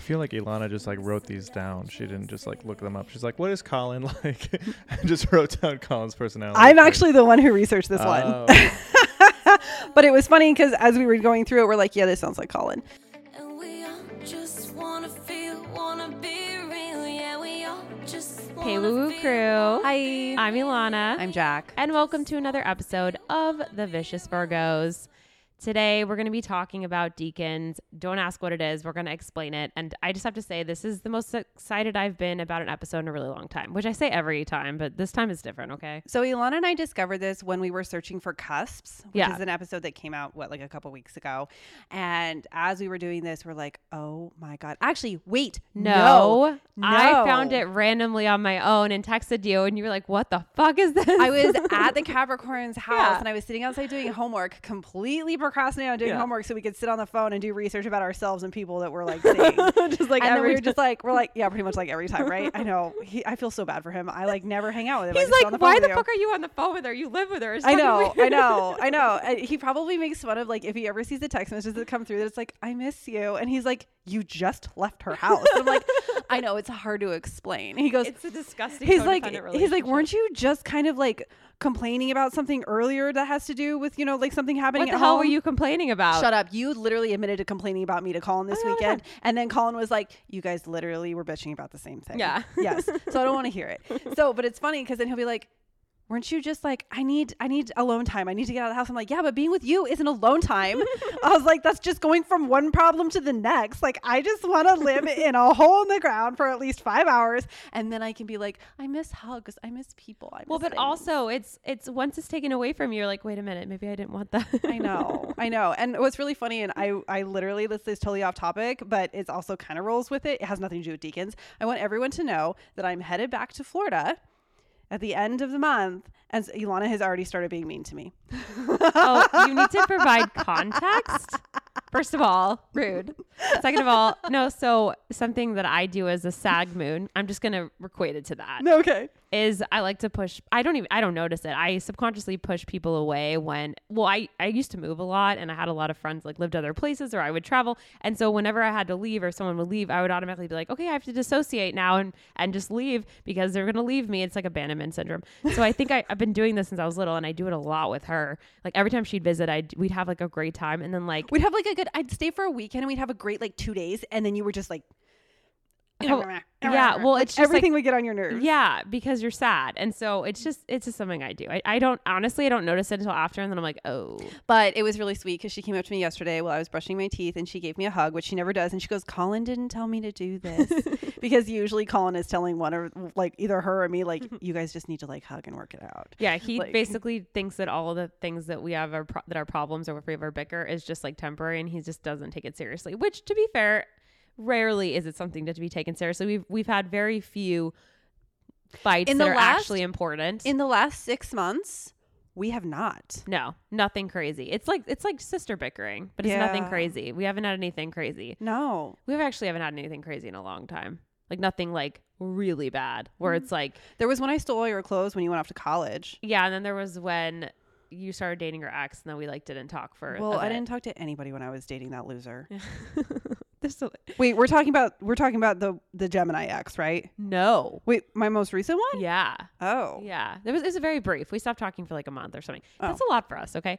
I feel like Ilana just like wrote these down. She didn't just like look them up. She's like, "What is Colin like?" and just wrote down Colin's personality. I'm trait. actually the one who researched this one. Oh. but it was funny because as we were going through it, we're like, yeah, this sounds like Colin. And we all just wanna feel, wanna be real. Yeah, we all just Hey, Woo Woo. Crew. Hi. I'm Ilana. I'm Jack. and welcome to another episode of The Vicious Virgos. Today, we're going to be talking about decans. Don't ask what it is. We're going to explain it. And I just have to say, this is the most excited I've been about an episode in a really long time, which I say every time, but this time is different, okay? So Ilana and I discovered this when we were searching for cusps, which Yeah. is an episode that came out what like a couple weeks ago. And as we were doing this, we're like, oh my god! Actually, wait, No, no, I found it randomly on my own and texted you, and you were like, what the fuck is this? I was at the Capricorn's house Yeah. and I was sitting outside doing homework, completely procrastinating on doing Yeah. homework so we could sit on the phone and do research about ourselves and people that we're like seeing. just like and then we every were just like, we're like, yeah, pretty much like every time, right? I know. He, I feel so bad for him. I like never hang out with him. He's like, why the you." fuck are you on the phone with her? You live with her. It's I know, I know, I know. He probably makes fun of like if he ever sees the text messages that come through that it's like, I miss you. And he's like, You just left her house. I'm like, I know, it's hard to explain. He goes, It's a disgusting. He's like he's like, weren't you just kind of like complaining about something earlier that has to do with, you know, like something happening What at the hell were home?" You complaining about? Shut up. You literally admitted to complaining about me to Colin this Oh, yeah, weekend. And then Colin was like, You guys literally were bitching about the same thing. Yeah. yes. So I don't want to hear it. So, but it's funny because then he'll be like, Weren't you just like, I need I need alone time. I need to get out of the house. I'm like, Yeah, but being with you isn't alone time. I was like, that's just going from one problem to the next. Like, I just want to live in a hole in the ground for at least five hours. And then I can be like, I miss hugs. I miss people. I Well, but things." also it's it's once it's taken away from you, you're like, wait a minute, maybe I didn't want that. I know, I know. And what's really funny, and I, I literally, this is totally off topic, but it's also kind of rolls with it. It has nothing to do with decans. I want everyone to know that I'm headed back to Florida at the end of the month, and Ilana has already started being mean to me. oh, you need to provide context. First of all, rude. Second of all, no. So something that I do as a sag moon, I'm just gonna equate it to that. No, okay. Is I like to push I don't even I don't notice it. I subconsciously push people away when well I I used to move a lot and I had a lot of friends like lived other places or I would travel and so whenever I had to leave or someone would leave I would automatically be like okay I have to dissociate now and and just leave because they're going to leave me. It's like abandonment syndrome. So I think I, I've been doing this since I was little and I do it a lot with her. Like every time she'd visit I we'd have like a great time and then like We'd have like a good, I'd stay for a weekend and we'd have a great like two days, and then you were just like, Oh, yeah, well, it's just, like- everything would get on your nerves. Yeah, because you're sad. And so it's just it's just something I do. I, I don't honestly I don't notice it until after and then I'm like, oh. But it was really sweet because she came up to me yesterday while I was brushing my teeth and she gave me a hug, which she never does. And she goes, Colin didn't tell me to do this. because usually Colin is telling one or like either her or me, like, mm-hmm. you guys just need to like hug and work it out. Yeah, he Like- basically thinks that all of the things that we have are pro- that are problems or if we ever bicker is just like temporary, and he just doesn't take it seriously. Which, to be fair, rarely is it something to be taken seriously. We've we've had very few fights In that the are last- actually important. In the last six months, we have not. no, nothing crazy. It's like it's like sister bickering, but it's nothing crazy. We haven't had anything crazy. No. we've actually haven't had anything crazy in a long time. Like nothing like really bad where it's mm. like There was when I stole all your clothes when you went off to college. yeah, and then there was when you started dating your ex and then we like didn't talk for Well, I didn't talk to anybody when I was dating that loser. Still- Wait, we're talking about we're talking about the the Gemini X, right? no. Wait, my most recent one? Yeah. Oh. Yeah. It was it was very brief. We stopped talking for like a month or something. Oh. That's a lot for us, okay?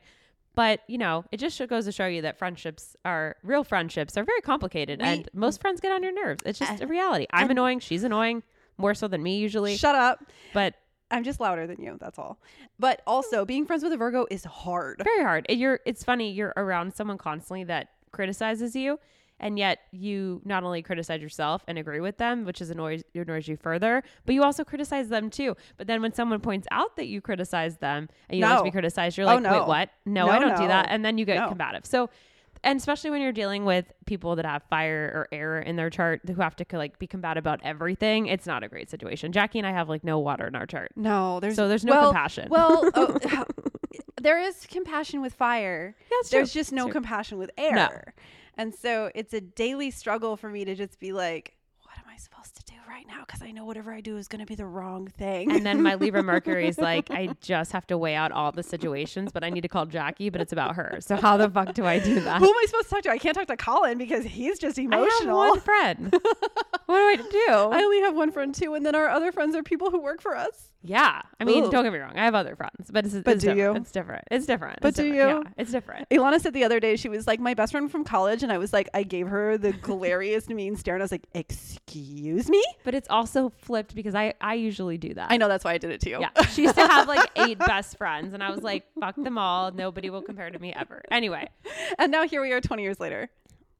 But, you know, it just goes to show you that friendships are real friendships are very complicated We- and most friends get on your nerves. It's just And- a reality. I'm and- annoying, she's annoying, more so than me usually. Shut up. but I'm just louder than you. That's all. But also, being friends with a Virgo is hard. very hard. You're it's funny, you're around someone constantly that criticizes you and yet you not only criticize yourself and agree with them, which is annoys annoys you further, but you also criticize them too. But then when someone points out that you criticize them and you don't like to be criticized, you're Oh, like, no. wait, what? No, No, I don't do that. And then you get No. combative. So and especially when you're dealing with people that have fire or air in their chart who have to like be combative about everything, it's not a great situation. Jackie and I have like no water in our chart. No, there's So there's no well, compassion. Well, oh, there is compassion with fire. That's There's just no compassion with air. And so it's a daily struggle for me to just be like, what am I supposed to do right now? Because I know whatever I do is going to be the wrong thing. And then my Libra Mercury is like, I just have to weigh out all the situations, but I need to call Jackie, but it's about her. So how the fuck do I do that? who am I supposed to talk to? I can't talk to Colin because he's just I have emotional. one friend. what do I do? I only have one friend too, and then our other friends are people who work for us. yeah. I mean, Ooh. don't get me wrong. I have other friends, but it's, But it's do different. you? It's different. It's different. But It's do different. you? Yeah, it's different. Ilana said the other day she was like my best friend from college, and I was like, I gave her the glariest mean stare, and I was like, "Excuse me." But it's also flipped because I, I usually do that. I know that's why I did it to you. Yeah. She used to have like eight best friends, and I was like, fuck them all. Nobody will compare to me ever. Anyway, and now here we are, twenty years later.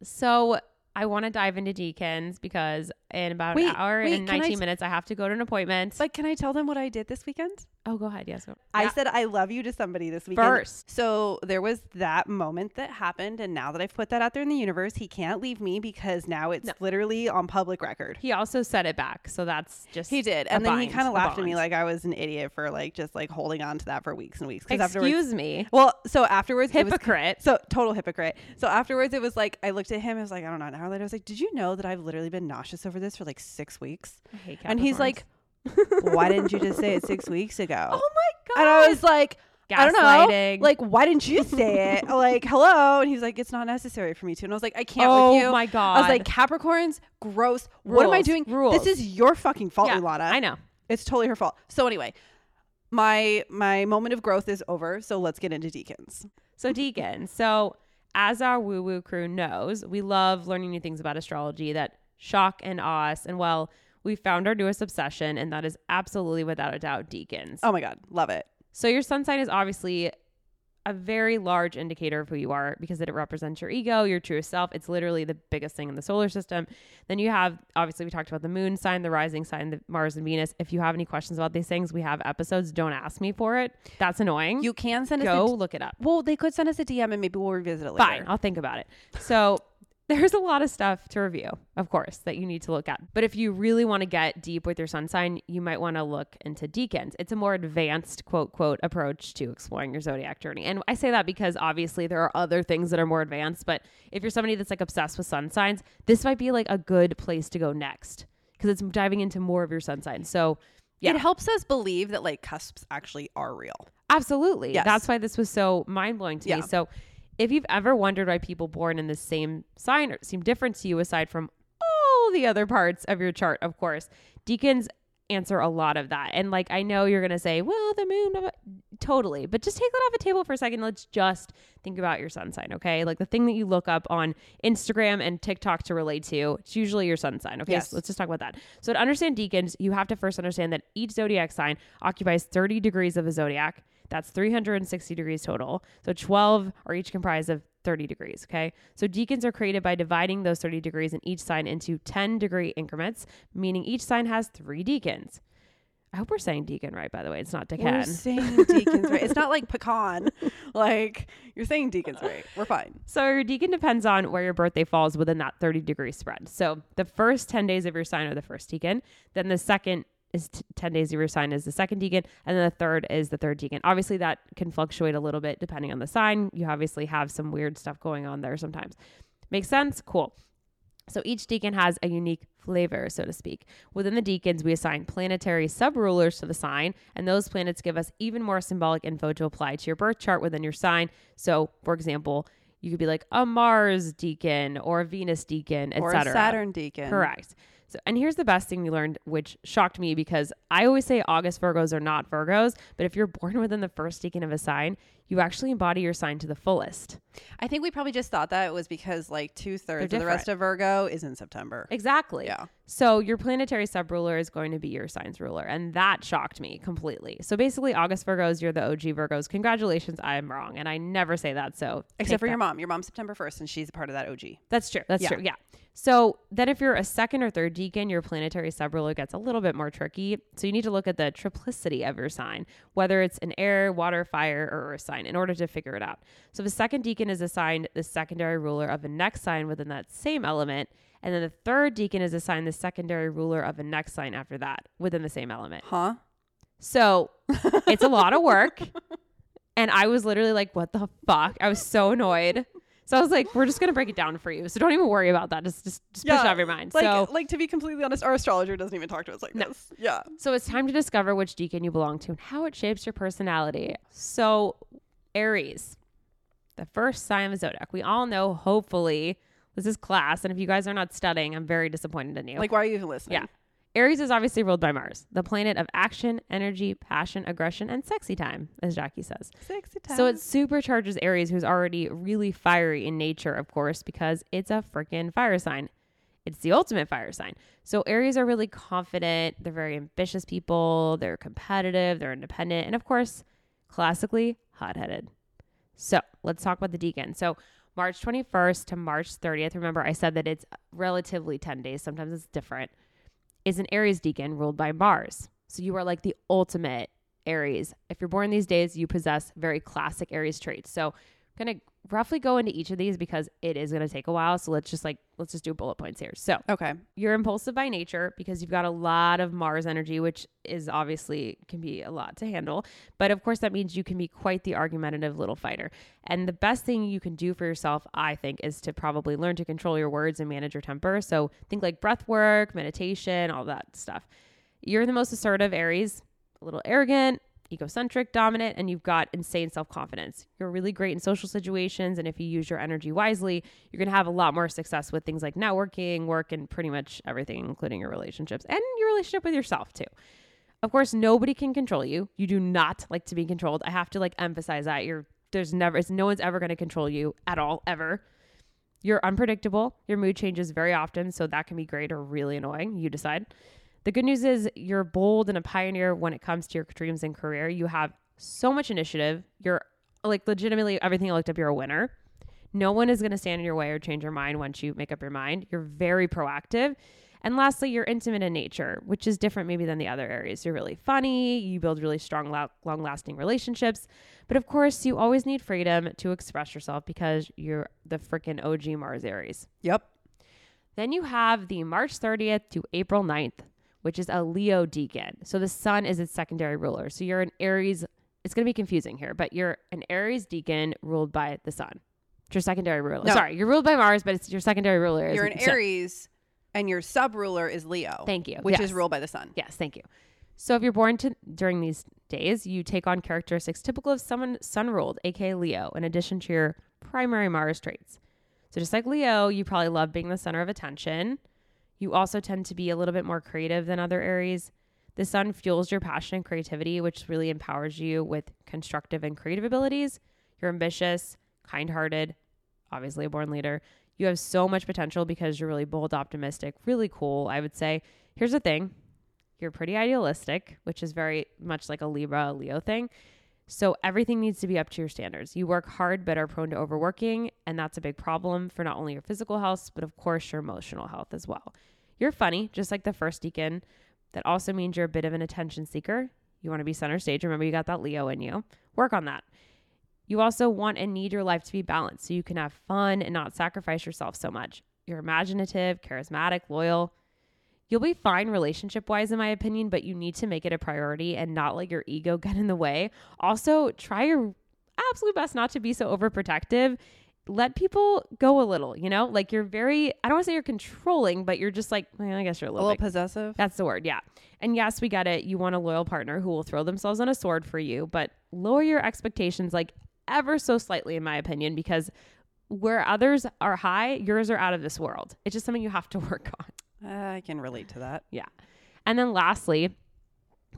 so I want to dive into Decans because in about Wait, an hour wait, and 19 t- minutes, I have to go to an appointment. But can I tell them what I did this weekend? oh, go ahead. Yes. go- I Yeah. said I love you to somebody this weekend. First. So there was that moment that happened, and now that I've put that out there in the universe, he can't leave me because now it's No. literally on public record. He also set it back. So that's just. He did, and then he kind of laughed at me like I was an idiot for like just like holding on to that for weeks and weeks. Excuse me. Well, so afterwards, it was Hypocrite. so total hypocrite. So afterwards, it was like I looked at him. I was like, I don't know. An hour later, I was like, Did you know that I've literally been nauseous over this for like six weeks? I hate And he's like, Why didn't you just say it six weeks ago? oh my God. And I was like, I don't know. Like, why didn't you say it? like, hello. And he's like, it's not necessary for me to. And I was like, I can't oh with you. Oh my God. I was like, Capricorns, gross. What am I doing? rules. This is your fucking fault, yeah, Ilana. I know. It's totally her fault. So anyway, my my moment of growth is over. So let's get into decans. So Decan. So as our woo woo crew knows, we love learning new things about astrology that shock and awe. And well, we found our newest obsession, and that is absolutely without a doubt decans. Oh my god, love it. So your sun sign is obviously a very large indicator of who you are because it represents your ego, your truest self. It's literally the biggest thing in the solar system. Then you have obviously we talked about the moon sign, the rising sign, the Mars and Venus. If you have any questions about these things, we have episodes. Don't ask me for it. That's annoying. You can send us go look it up. well, they could send us a DM and maybe we'll revisit it later. Fine, I'll think about it. So there's a lot of stuff to review, of course, that you need to look at. But if you really want to get deep with your sun sign, you might want to look into decans. It's a more advanced quote quote approach to exploring your zodiac journey. And I say that because obviously there are other things that are more advanced, but if you're somebody that's like obsessed with sun signs, this might be like a good place to go next because it's diving into more of your sun sign. So Yeah. It helps us believe that like cusps actually are real. Absolutely. Yes. That's why this was so mind blowing to Yeah. me. So, if you've ever wondered why people born in the same sign seem different to you, aside from all the other parts of your chart, of course, decans answer a lot of that. And like, I know you're going to say, well, the moon, blah, blah." totally. But just take that off the table for a second. Let's just think about your sun sign, okay? Like the thing that you look up on Instagram and TikTok to relate to, it's usually your sun sign, okay? Yes. So let's just talk about that. So to understand decans, you have to first understand that each zodiac sign occupies 30 degrees of a zodiac. That's 360 degrees total. So 12 are each comprised of 30 degrees, okay? So decans are created by dividing those 30 degrees in each sign into 10 degree increments, meaning each sign has three decans. I hope we're saying decan right, by the way. It's not We're saying decans right. It's not like pecan. Like you're saying decans right. We're fine. So your decan depends on where your birthday falls within that 30 degree spread. So the first 10 days of your sign are the first decan. Then the second is t- 10 days of your sign is the second decan. And then the third is the third decan. Obviously, that can fluctuate a little bit depending on the sign. You obviously have some weird stuff going on there sometimes. Makes sense? Cool. So each decan has a unique flavor, so to speak. Within the decans, we assign planetary sub-rulers to the sign, and those planets give us even more symbolic info to apply to your birth chart within your sign. So, for example, you could be like a Mars decan or a Venus decan, Or a etc. Saturn decan. Correct. So, and here's the best thing we learned, which shocked me because I always say August Virgos are not Virgos, but if you're born within the first decan of a sign, you actually embody your sign to the fullest. I think we probably just thought that it was because like two thirds of the rest of Virgo is in September. Exactly. Yeah. So your planetary sub ruler is going to be your sign's ruler. And that shocked me completely. So basically, August Virgos, you're the OG Virgos. Congratulations, I'm wrong. And I never say that. So Except for that. your mom. Your mom's September 1st and she's a part of that OG. That's true. That's Yeah. true. Yeah. So then if you're a second or third decan, your planetary subruler gets a little bit more tricky. So you need to look at the triplicity of your sign, whether it's an air, water, fire, or earth sign in order to figure it out. So the second decan is assigned the secondary ruler of the next sign within that same element. And then the third decan is assigned the secondary ruler of the next sign after that within the same element. Huh? So it's a lot of work. And I was literally like, what the fuck? I was so annoyed. So I was like, we're just gonna break it down for you. So don't even worry about that. Just just, just push it out of your mind. Like, so like to be completely honest, our astrologer doesn't even talk to us like No. this. Yeah. So it's time to discover which decan you belong to and how it shapes your personality. So, Aries, the first sign of the zodiac. We all know, hopefully, this is class. And if you guys are not studying, I'm very disappointed in you. Like, why are you even listening? Yeah. Aries is obviously ruled by Mars, the planet of action, energy, passion, aggression, and sexy time, as Jackie says. Sexy time. So it supercharges Aries, who's already really fiery in nature, of course, because it's a freaking fire sign. It's the ultimate fire sign. So Aries are really confident. They're very ambitious people. They're competitive. They're independent. And of course, classically hot headed. So let's talk about the decan. So March 21st to March 30th. Remember, I said that it's relatively 10 days. Sometimes it's different. Is an Aries decan ruled by Mars. So you are like the ultimate Aries. If you're born these days, you possess very classic Aries traits. So gonna roughly go into each of these because it is gonna take a while. So let's just like let's just do bullet points here. So okay. you're impulsive by nature because you've got a lot of Mars energy, which is obviously can be a lot to handle. But of course, that means you can be quite the argumentative little fighter. And the best thing you can do for yourself, I think, is to probably learn to control your words and manage your temper. So think like breath work, meditation, all that stuff. You're the most assertive Aries, a little arrogant, egocentric, dominant, and you've got insane self confidence. You're really great in social situations. And if you use your energy wisely, you're going to have a lot more success with things like networking, work, and pretty much everything, including your relationships and your relationship with yourself, too. Of course, nobody can control you. You do not like to be controlled. I have to like emphasize that. You're there's never it's no one's ever going to control you at all ever. You're unpredictable. Your mood changes very often, so that can be great or really annoying. You decide. The good news is you're bold and a pioneer when it comes to your dreams and career. You have so much initiative. You're like legitimately everything I looked up, you're a winner. No one is going to stand in your way or change your mind once you make up your mind. You're very proactive. And lastly, you're intimate in nature, which is different maybe than the other areas. You're really funny, you build really strong, long lasting relationships. But of course, you always need freedom to express yourself because you're the freaking OG Mars Aries. Yep. Then you have the March 30th to April 9th, which is a Leo decan. So the sun is its secondary ruler. So you're an Aries. It's going to be confusing here, but you're an Aries decan ruled by the sun. It's your secondary ruler. No. Sorry, you're ruled by Mars, but it's your secondary ruler. You're an so- Aries, and your sub ruler is Leo. Thank you. Which Yes. is ruled by the sun. Yes, thank you. So if you're born to during these days, you take on characteristics typical of someone sun ruled, aka Leo, in addition to your primary Mars traits. So just like Leo, you probably love being the center of attention. You also tend to be a little bit more creative than other Aries. The sun fuels your passion and creativity, which really empowers you with constructive and creative abilities. You're ambitious, kind-hearted, obviously a born leader. You have so much potential because you're really bold, optimistic, really cool, I would say. Here's the thing you're pretty idealistic, which is very much like a Libra, Leo thing. So everything needs to be up to your standards. You work hard but are prone to overworking, and that's a big problem for not only your physical health, but of course your emotional health as well. You're funny, just like the first decan. That also means you're a bit of an attention seeker. You want to be center stage. Remember, you got that Leo in you. Work on that. You also want and need your life to be balanced so you can have fun and not sacrifice yourself so much. You're imaginative, charismatic, loyal. You'll be fine relationship wise, in my opinion, but you need to make it a priority and not let your ego get in the way. Also, try your absolute best not to be so overprotective. Let people go a little, you know? Like you're very, I don't want to say you're controlling, but you're just like, well, I guess you're a A little, little bit possessive. that's the word, yeah. And yes, we get it. You want a loyal partner who will throw themselves on a sword for you, but lower your expectations like ever so slightly, in my opinion, because where others are high, yours are out of this world. It's just something you have to work on. Uh, I can relate to that. Yeah. And then lastly,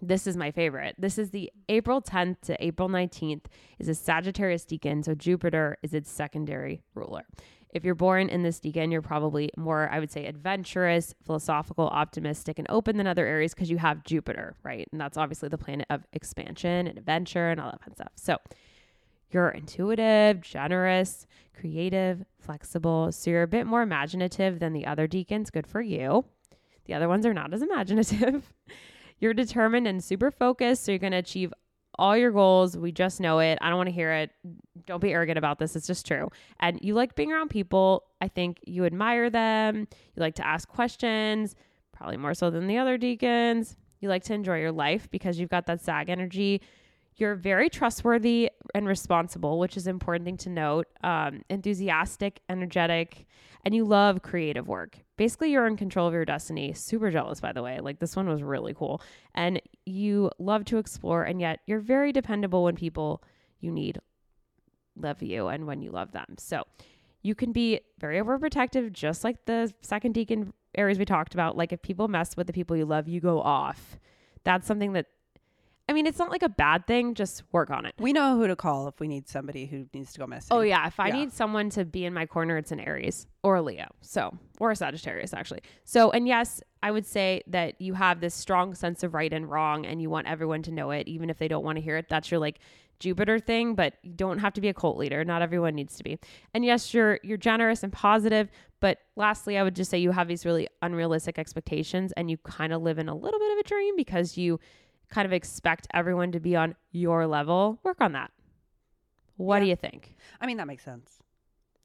this is my favorite. This is the April 10th to April 19th is a Sagittarius decan. So Jupiter is its secondary ruler. If you're born in this decan, you're probably more, I would say, adventurous, philosophical, optimistic, and open than other areas because you have Jupiter, right? And that's obviously the planet of expansion and adventure and all that fun stuff. So you're intuitive, generous, creative, flexible. So you're a bit more imaginative than the other decans. Good for you. The other ones are not as imaginative. you're determined and super focused. So you're going to achieve all your goals. We just know it. I don't want to hear it. Don't be arrogant about this. It's just true. And you like being around people. I think you admire them. You like to ask questions, probably more so than the other decans. You like to enjoy your life because you've got that sag energy. You're very trustworthy and responsible, which is an important thing to note. Um, enthusiastic, energetic, and you love creative work. Basically, you're in control of your destiny. Super jealous, by the way. Like this one was really cool. And you love to explore, and yet you're very dependable when people you need love you and when you love them. So you can be very overprotective, just like the second decan areas we talked about. Like if people mess with the people you love, you go off. That's something that I mean, it's not like a bad thing, just work on it. We know who to call if we need somebody who needs to go missing. Oh yeah, if I Yeah. need someone to be in my corner, it's an Aries or a Leo. So, or a Sagittarius actually. So, and yes, I would say that you have this strong sense of right and wrong and you want everyone to know it even if they don't want to hear it. That's your like Jupiter thing, but you don't have to be a cult leader. Not everyone needs to be. And yes, you're you're generous and positive, but lastly, I would just say you have these really unrealistic expectations and you kind of live in a little bit of a dream because you kind of expect everyone to be on your level. Work on that. What do you think? I mean that makes sense.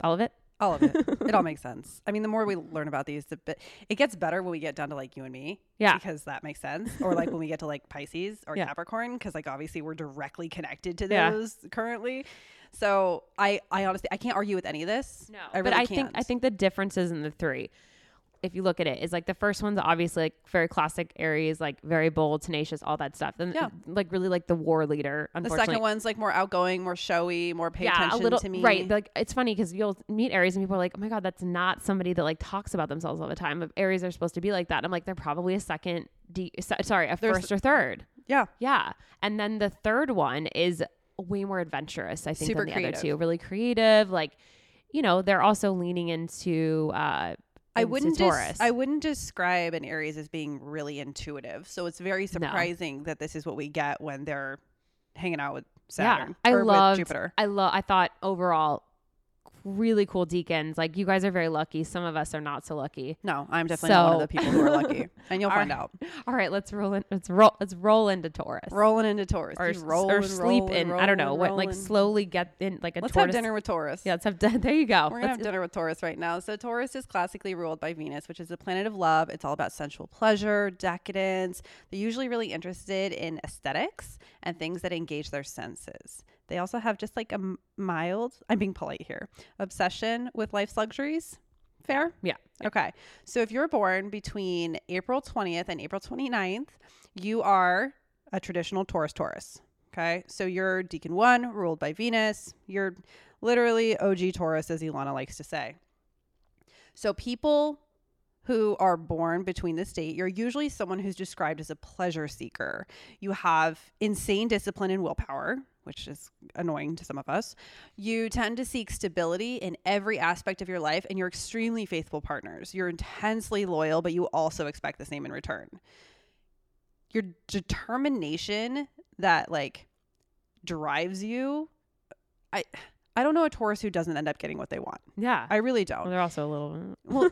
All of it? All of it. it all makes sense. I mean, the more we learn about these, the bit it gets better when we get down to like you and me. Yeah. because that makes sense. Or like when we get to like Pisces or Yeah. Capricorn, because like obviously we're directly connected to Yeah. those currently. So I, I honestly, I can't argue with any of this. No, I but really I think I can't. think the differences in the three, if you look at it, is like the first one's obviously like very classic Aries, like very bold, tenacious, all that stuff. And Yeah. like really like the war leader. the second one's like more outgoing, more showy, more pay yeah, a attention little to me. right. Like it's funny because you'll meet Aries and people are like, oh my god, that's not somebody that like talks about themselves all the time. But Aries are supposed to be like that. I'm like, they're probably a second, D, sorry, a There's- first or third. yeah. Yeah. And then the third one is way more adventurous, I think, Super than the other creative. two. Really creative. Like, you know, they're also leaning into uh I wouldn't Taurus. des- I wouldn't describe an Aries as being really intuitive. So it's very surprising that this is what we get when they're hanging out with Saturn Yeah. I with Jupiter. I love I thought overall really cool decans. Like you guys are very lucky. Some of us are not so lucky. No, I'm definitely not one of the people who are lucky, and you'll find right. out. All right, let's roll in let's roll let's roll into Taurus. Rolling into Taurus, or, Just rolling, or sleep in. I don't know what like slowly get in like a Let's tortoise. have dinner with Taurus. Yeah, let's have dinner. There you go. We're gonna Let's- have dinner with Taurus right now. So Taurus is classically ruled by Venus, which is the planet of love. It's all about sensual pleasure, decadence. They're usually really interested in aesthetics and things that engage their senses. They also have just like a mild, I'm being polite here, obsession with life's luxuries. Fair? Yeah. Okay. So if you're born between April 20th and April 29th, you are a traditional Taurus Taurus. Okay. So you're Decan 1, ruled by Venus. You're literally OG Taurus, as Ilana likes to say. So people who are born between this date, you're usually someone who's described as a pleasure seeker. You have insane discipline and willpower, which is annoying to some of us. You tend to seek stability in every aspect of your life, and you're extremely faithful partners. You're intensely loyal, but you also expect the same in return. Your determination that like drives you, I I don't know a Taurus who doesn't end up getting what they want. yeah. I really don't. well, they're also a little Well,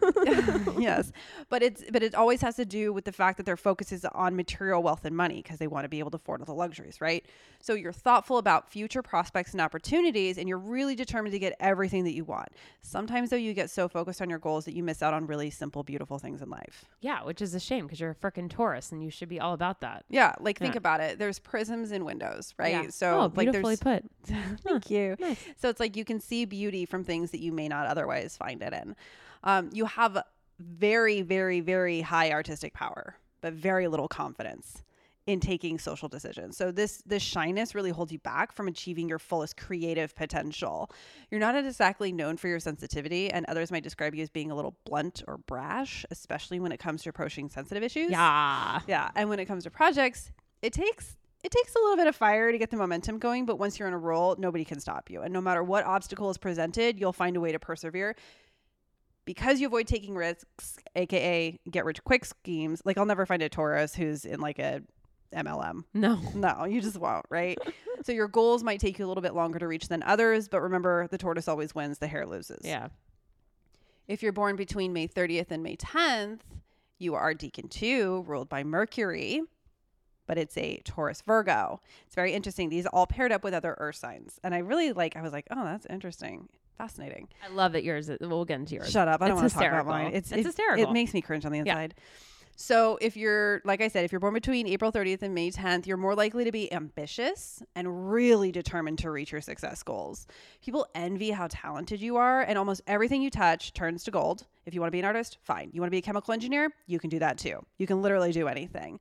yes, but it's but it always has to do with the fact that their focus is on material wealth and money because they want to be able to afford all the luxuries, right? So you're thoughtful about future prospects and opportunities, and you're really determined to get everything that you want. Sometimes though, you get so focused on your goals that you miss out on really simple, beautiful things in life. Yeah, which is a shame because you're a freaking Taurus and you should be all about that. Yeah, like think about it. There's prisms in windows, right? Yeah. So oh, like beautifully there's put. Thank you. Nice. So it's like you can see beauty from things that you may not otherwise find it in. Um, you have very, very, very high artistic power, but very little confidence in taking social decisions. So this this shyness really holds you back from achieving your fullest creative potential. You're not exactly known for your sensitivity, and others might describe you as being a little blunt or brash, especially when it comes to approaching sensitive issues. Yeah. Yeah, and when it comes to projects, it takes it takes a little bit of fire to get the momentum going, but once you're in a role, nobody can stop you. And no matter what obstacle is presented, you'll find a way to persevere. Because you avoid taking risks, aka get rich quick schemes, like I'll never find a Taurus who's in like a MLM. No. No, you just won't, right? so your goals might take you a little bit longer to reach than others, but remember the tortoise always wins, the hare loses. Yeah. If you're born between May 30th and May 10th, you are Decan 2, ruled by Mercury, but it's a Taurus Virgo. It's very interesting. These all paired up with other earth signs. And I really like, I was like, oh, that's interesting. Fascinating. I love that yours. We'll get into yours. Shut up. I don't want to talk about mine. It's, It's it- hysterical. It makes me cringe on the Yeah. inside. So, if you're, like I said, if you're born between April 30th and May 10th, you're more likely to be ambitious and really determined to reach your success goals. People envy how talented you are, and almost everything you touch turns to gold. If you want to be an artist, fine. You want to be a chemical engineer, you can do that too. You can literally do anything.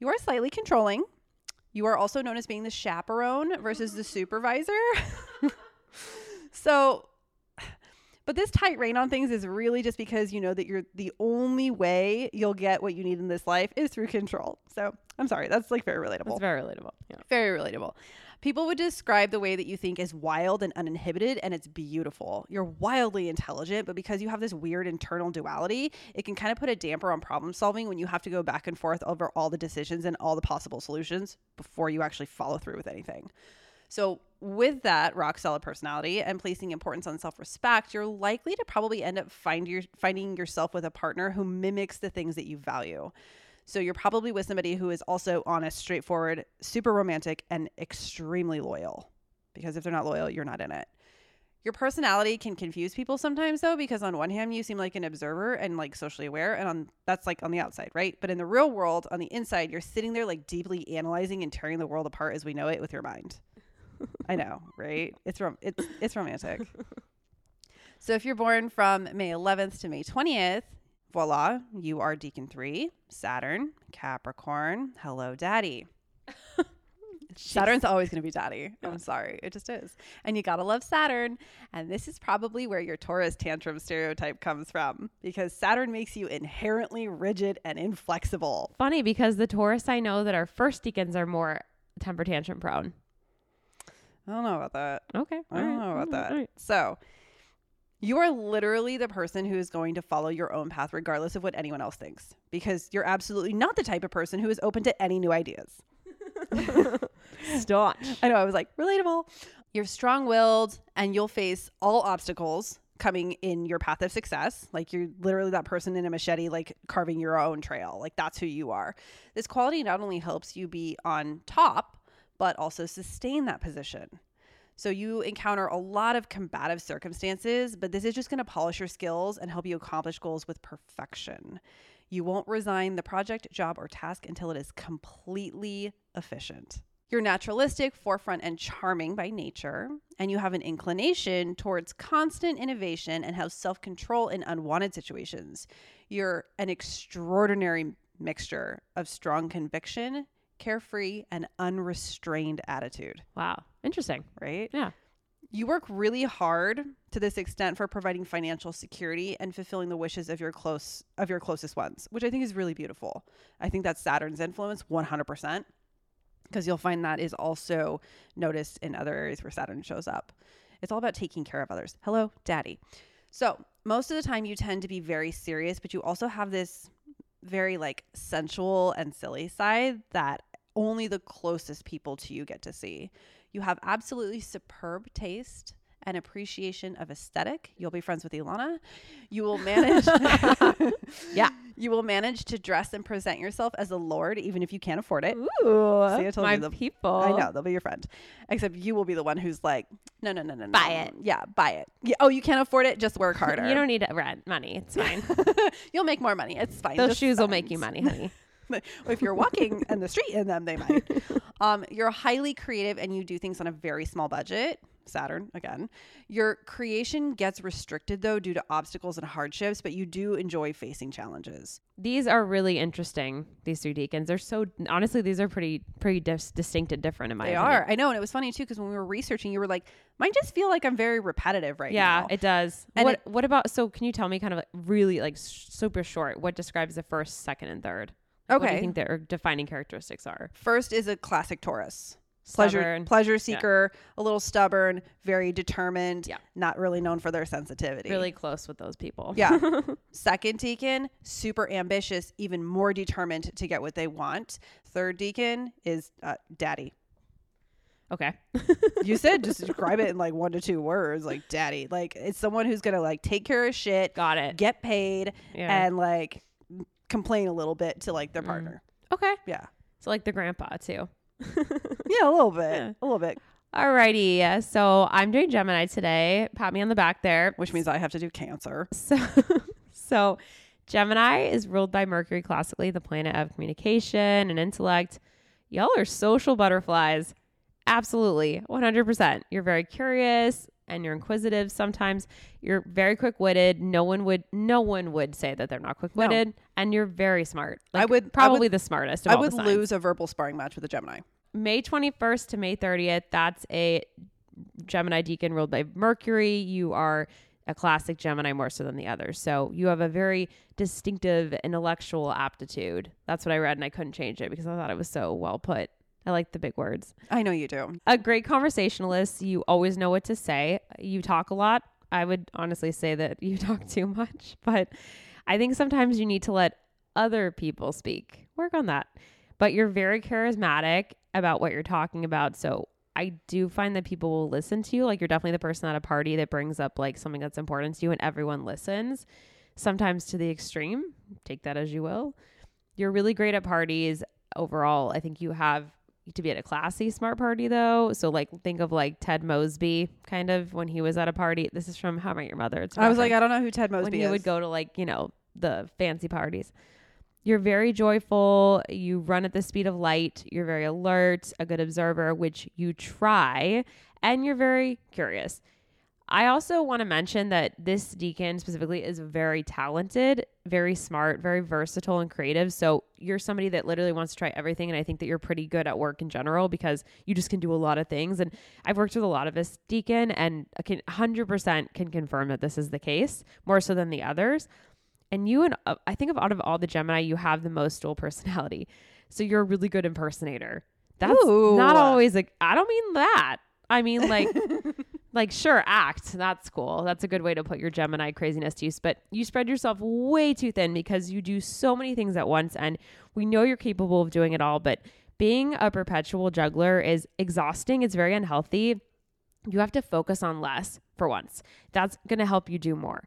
You are slightly controlling. You are also known as being the chaperone versus the supervisor. so, but this tight rein on things is really just because you know that you're the only way you'll get what you need in this life is through control. So I'm sorry, that's like very relatable. It's very relatable. Yeah. very relatable. People would describe the way that you think as wild and uninhibited, and it's beautiful. You're wildly intelligent, but because you have this weird internal duality, it can kind of put a damper on problem solving when you have to go back and forth over all the decisions and all the possible solutions before you actually follow through with anything. So, with that rock solid personality and placing importance on self respect, you're likely to probably end up find your, finding yourself with a partner who mimics the things that you value. So, you're probably with somebody who is also honest, straightforward, super romantic, and extremely loyal. Because if they're not loyal, you're not in it. Your personality can confuse people sometimes though because on one hand you seem like an observer and like socially aware and on that's like on the outside, right? But in the real world, on the inside, you're sitting there like deeply analyzing and tearing the world apart as we know it with your mind. I know, right? It's rom- it's it's romantic. so if you're born from May 11th to May 20th, voila, you are Decan 3, Saturn, Capricorn. Hello, daddy. Saturn's always going to be daddy. I'm sorry. It just is. And you got to love Saturn. And this is probably where your Taurus tantrum stereotype comes from because Saturn makes you inherently rigid and inflexible. Funny because the Taurus I know that are first decans are more temper tantrum prone. I don't know about that. Okay. I don't know about that. So, you are literally the person who is going to follow your own path regardless of what anyone else thinks because you're absolutely not the type of person who is open to any new ideas. Staunch. I know, I was like, relatable. You're strong willed and you'll face all obstacles coming in your path of success. Like you're literally that person in a machete, like carving your own trail. Like that's who you are. This quality not only helps you be on top, but also sustain that position. So you encounter a lot of combative circumstances, but this is just going to polish your skills and help you accomplish goals with perfection. You won't resign the project, job, or task until it is completely efficient. You're naturalistic, forefront, and charming by nature, and you have an inclination towards constant innovation and have self control in unwanted situations. You're an extraordinary mixture of strong conviction, carefree, and unrestrained attitude, Wow. Interesting. right? Yeah. You work really hard to this extent for providing financial security and fulfilling the wishes of your close of your closest ones, which I think is really beautiful. I think that's Saturn's influence 100% because you'll find that is also noticed in other areas where Saturn shows up. It's all about taking care of others. Hello, daddy. So, most of the time you tend to be very serious, but you also have this very like sensual and silly side that only the closest people to you get to see. You have absolutely superb taste and appreciation of aesthetic. You'll be friends with Ilana. You will manage Yeah. You will manage to dress and present yourself as a lord even if you can't afford it. Ooh. See, I told my you the- people. I know, they'll be your friend. Except you will be the one who's like, no, no, no, no, no. Buy it. Yeah, buy it. Yeah, oh, you can't afford it? Just work harder. You don't need to rent money. It's fine. You'll make more money. It's fine. Those Just shoes will make you money, honey. If you're walking in the street in them, they might. Um, you're highly creative and you do things on a very small budget. Saturn again. Your creation gets restricted though due to obstacles and hardships, but you do enjoy facing challenges. These are really interesting. These three decans. They're so honestly, these are pretty pretty dis- distinct and different in my They opinion. are. I know, and it was funny too because when we were researching, you were like, "Mine just feel like I'm very repetitive right yeah, now." it does. And what it- what about? So can you tell me kind of like really like super short what describes the first, second, and third? What do Okay. you think their defining characteristics are? First is a classic Taurus. Pleasure, Stubborn. pleasure seeker, a little stubborn, very determined, Yeah. not really known for their sensitivity. Really close with those people. Yeah. Second decan, super ambitious, even more determined to get what they want. Third decan is uh, daddy. Okay. You said just describe it in like one to two words, like daddy. Like it's someone who's gonna like take care of shit, Got it. get paid, Yeah. and like complain a little bit to like their Mm. partner. okay. Yeah. So like the grandpa too. Yeah, a little bit. Yeah. A little bit. Alrighty. So I'm doing Gemini today. Pat me on the back there. Which means I have to do cancer. So, so Gemini is ruled by Mercury classically, the planet of communication and intellect. Y'all are social butterflies. Absolutely. 100%. You're very curious and you're inquisitive sometimes. You're very quick-witted. No one would no one would say that they're not quick-witted and you're very smart. I would- I probably would- the smartest of I would lose a verbal sparring match with a Gemini. May 21st to May 30th, that's a Gemini decan ruled by Mercury. You are a classic Gemini more so than the others. So you have a very distinctive intellectual aptitude. That's what I read, and I couldn't change it because I thought it was so well put. I like the big words. I know you do. A great conversationalist. You always know what to say. You talk a lot. I would honestly say that you talk too much, but I think sometimes you need to let other people speak. Work on that. But you're very charismatic about what you're talking about. So I do find that people will listen to you. Like you're definitely the person at a party that brings up like something that's important to you and everyone listens. Sometimes to the extreme. Take that as you will. You're really great at parties overall. I think you have to be at a classy smart party though. So like think of like Ted Mosby kind of when he was at a party. This is from How I Met Your Mother. It's I was like, I don't know who Ted when Mosby he is. would go to like you know the fancy parties. You're very joyful. You run at the speed of light. You're very alert, a good observer, which you try, and you're very curious. I also want to mention that this decan specifically is very talented, very smart, very versatile and creative. So you're somebody that literally wants to try everything. And I think that you're pretty good at work in general because you just can do a lot of things. And I've worked with a lot of this decan and can 100% can confirm that this is the case more so than the others. And you and uh, I think of out of all the Gemini, you have the most dual personality. So you're a really good impersonator. That's Ooh. not always like, I don't mean that. I mean, like, like sure act. That's cool. That's a good way to put your gemini craziness to use. But you spread yourself way too thin because you do so many things at once and we know you're capable of doing it all but being a perpetual juggler is exhausting. It's very unhealthy. You have to focus on less for once. That's going to help you do more.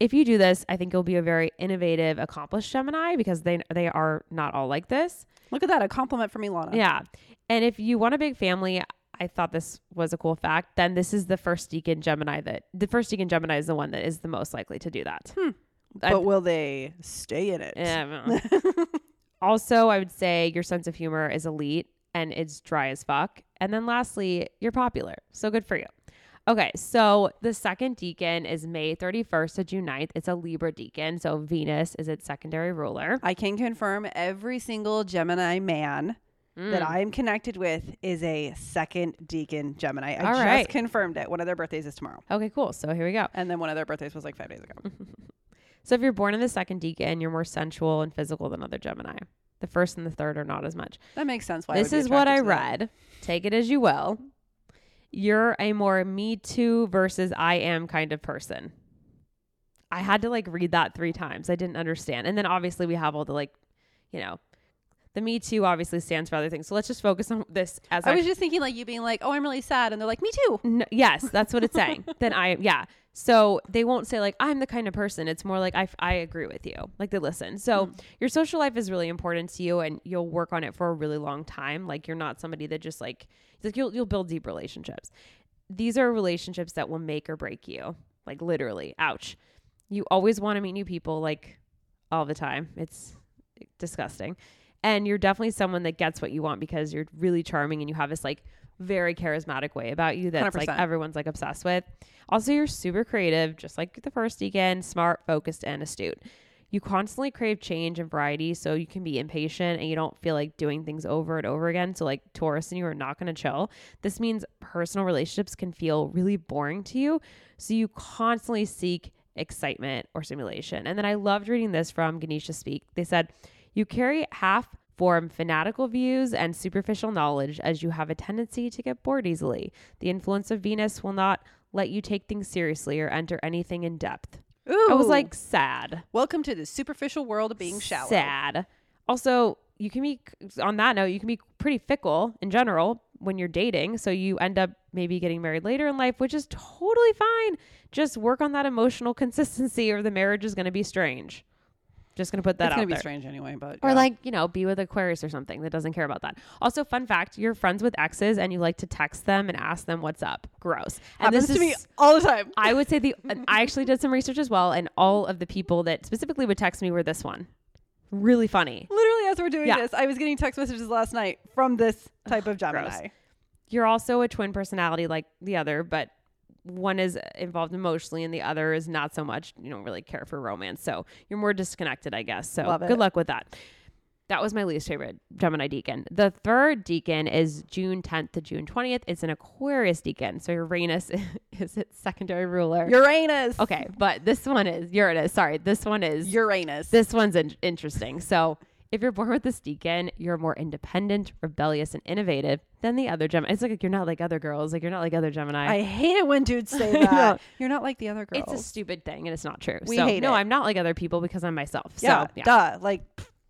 If you do this i think you'll be a very innovative accomplished gemini because they they are not all like this. Look at that, a compliment from Ilana. yeah. And if you want a big family, I thought this was a cool fact, then this is the first decan Gemini that the first decan Gemini is the one that is the most likely to do that. Hmm. I- But will they stay in it? Yeah, I also, I would say your sense of humor is elite and it's dry as fuck. And then lastly, you're popular. So good for you. Okay, so the second decan is May 31st to June 9th. It's a Libra decan. So Venus is its secondary ruler. I can confirm every single Gemini man Mm. that I am connected with is a second decan Gemini. I All just right. confirmed it. One of their birthdays is tomorrow. Okay, cool. So here we go. And then one of their birthdays was like five days ago. So if you're born in the second decan, you're more sensual and physical than other Gemini. The first and the third are not as much. That makes sense. Why this is what I attracted to that. read. Take it as you will. You're a more me too versus I am kind of person. I had to like read that three times. I didn't understand. And then obviously we have all the like, you know, the me too obviously stands for other things. So let's just focus on this as I was just thinking like you being like, oh, I'm really sad. And they're like, me too. Yes, that's what it's saying. then I, yeah. So they won't say like I'm the kind of person. It's more like I, I agree with you. Like they listen. So hmm. your social life is really important to you, and you'll work on it for a really long time. Like you're not somebody that just like like you'll you'll build deep relationships. These are relationships that will make or break you. Like literally, ouch. You always want to meet new people, like all the time. It's disgusting. And you're definitely someone that gets what you want because you're really charming and you have this like very charismatic way about you that's like 100%. everyone's like obsessed with. Also, you're super creative, just like the first decan, smart, focused, and astute. You constantly crave change and variety, so you can be impatient and you don't feel like doing things over and over again. So, like Taurus and you are not going to chill. This means personal relationships can feel really boring to you. So, you constantly seek excitement or stimulation. And then I loved reading this from Ganesha Speak. They said, You carry half form fanatical views and superficial knowledge as you have a tendency to get bored easily. The influence of Venus will not let you take things seriously or enter anything in depth. Ooh. I was like, sad. welcome to the superficial world of being shallow. Sad. Also, you can be on that note, you can be pretty fickle in general when you're dating. So you end up maybe getting married later in life, which is totally fine. Just work on that emotional consistency or the marriage is going to be strange. Just gonna put that it's out gonna be there. strange anyway, but Or yeah. like, you know, be with Aquarius or something that doesn't care about that. Also, fun fact, you're friends with exes and you like to text them and ask them what's up. Gross. And happens this to me all the time. I would say the I actually did some research as well, and all of the people that specifically would text me were this one. Really funny. Literally, as we're doing Yeah. this, I was getting text messages last night from this type of Gemini. Gross. You're also a twin personality like the other, but one is involved emotionally and the other is not so much. You don't really care for romance. So you're more disconnected, I guess. So good luck with that. That was my least favorite Gemini decan. The third decan is June 10th to June 20th. It's an Aquarius decan. So Uranus is its secondary ruler. Uranus. okay, but this one is Uranus. Sorry, this one is Uranus. this one's in- interesting. So, if you're born with this decan, you're more independent, rebellious, and innovative than the other Gemini. It's like you're not like other girls. Like you're not like other Gemini. I hate it when dudes say that. You're not like the other girls. it's a stupid thing, and it's not true. We so, hate no, it. I'm not like other people because I'm myself. yeah, So, yeah. duh. Like,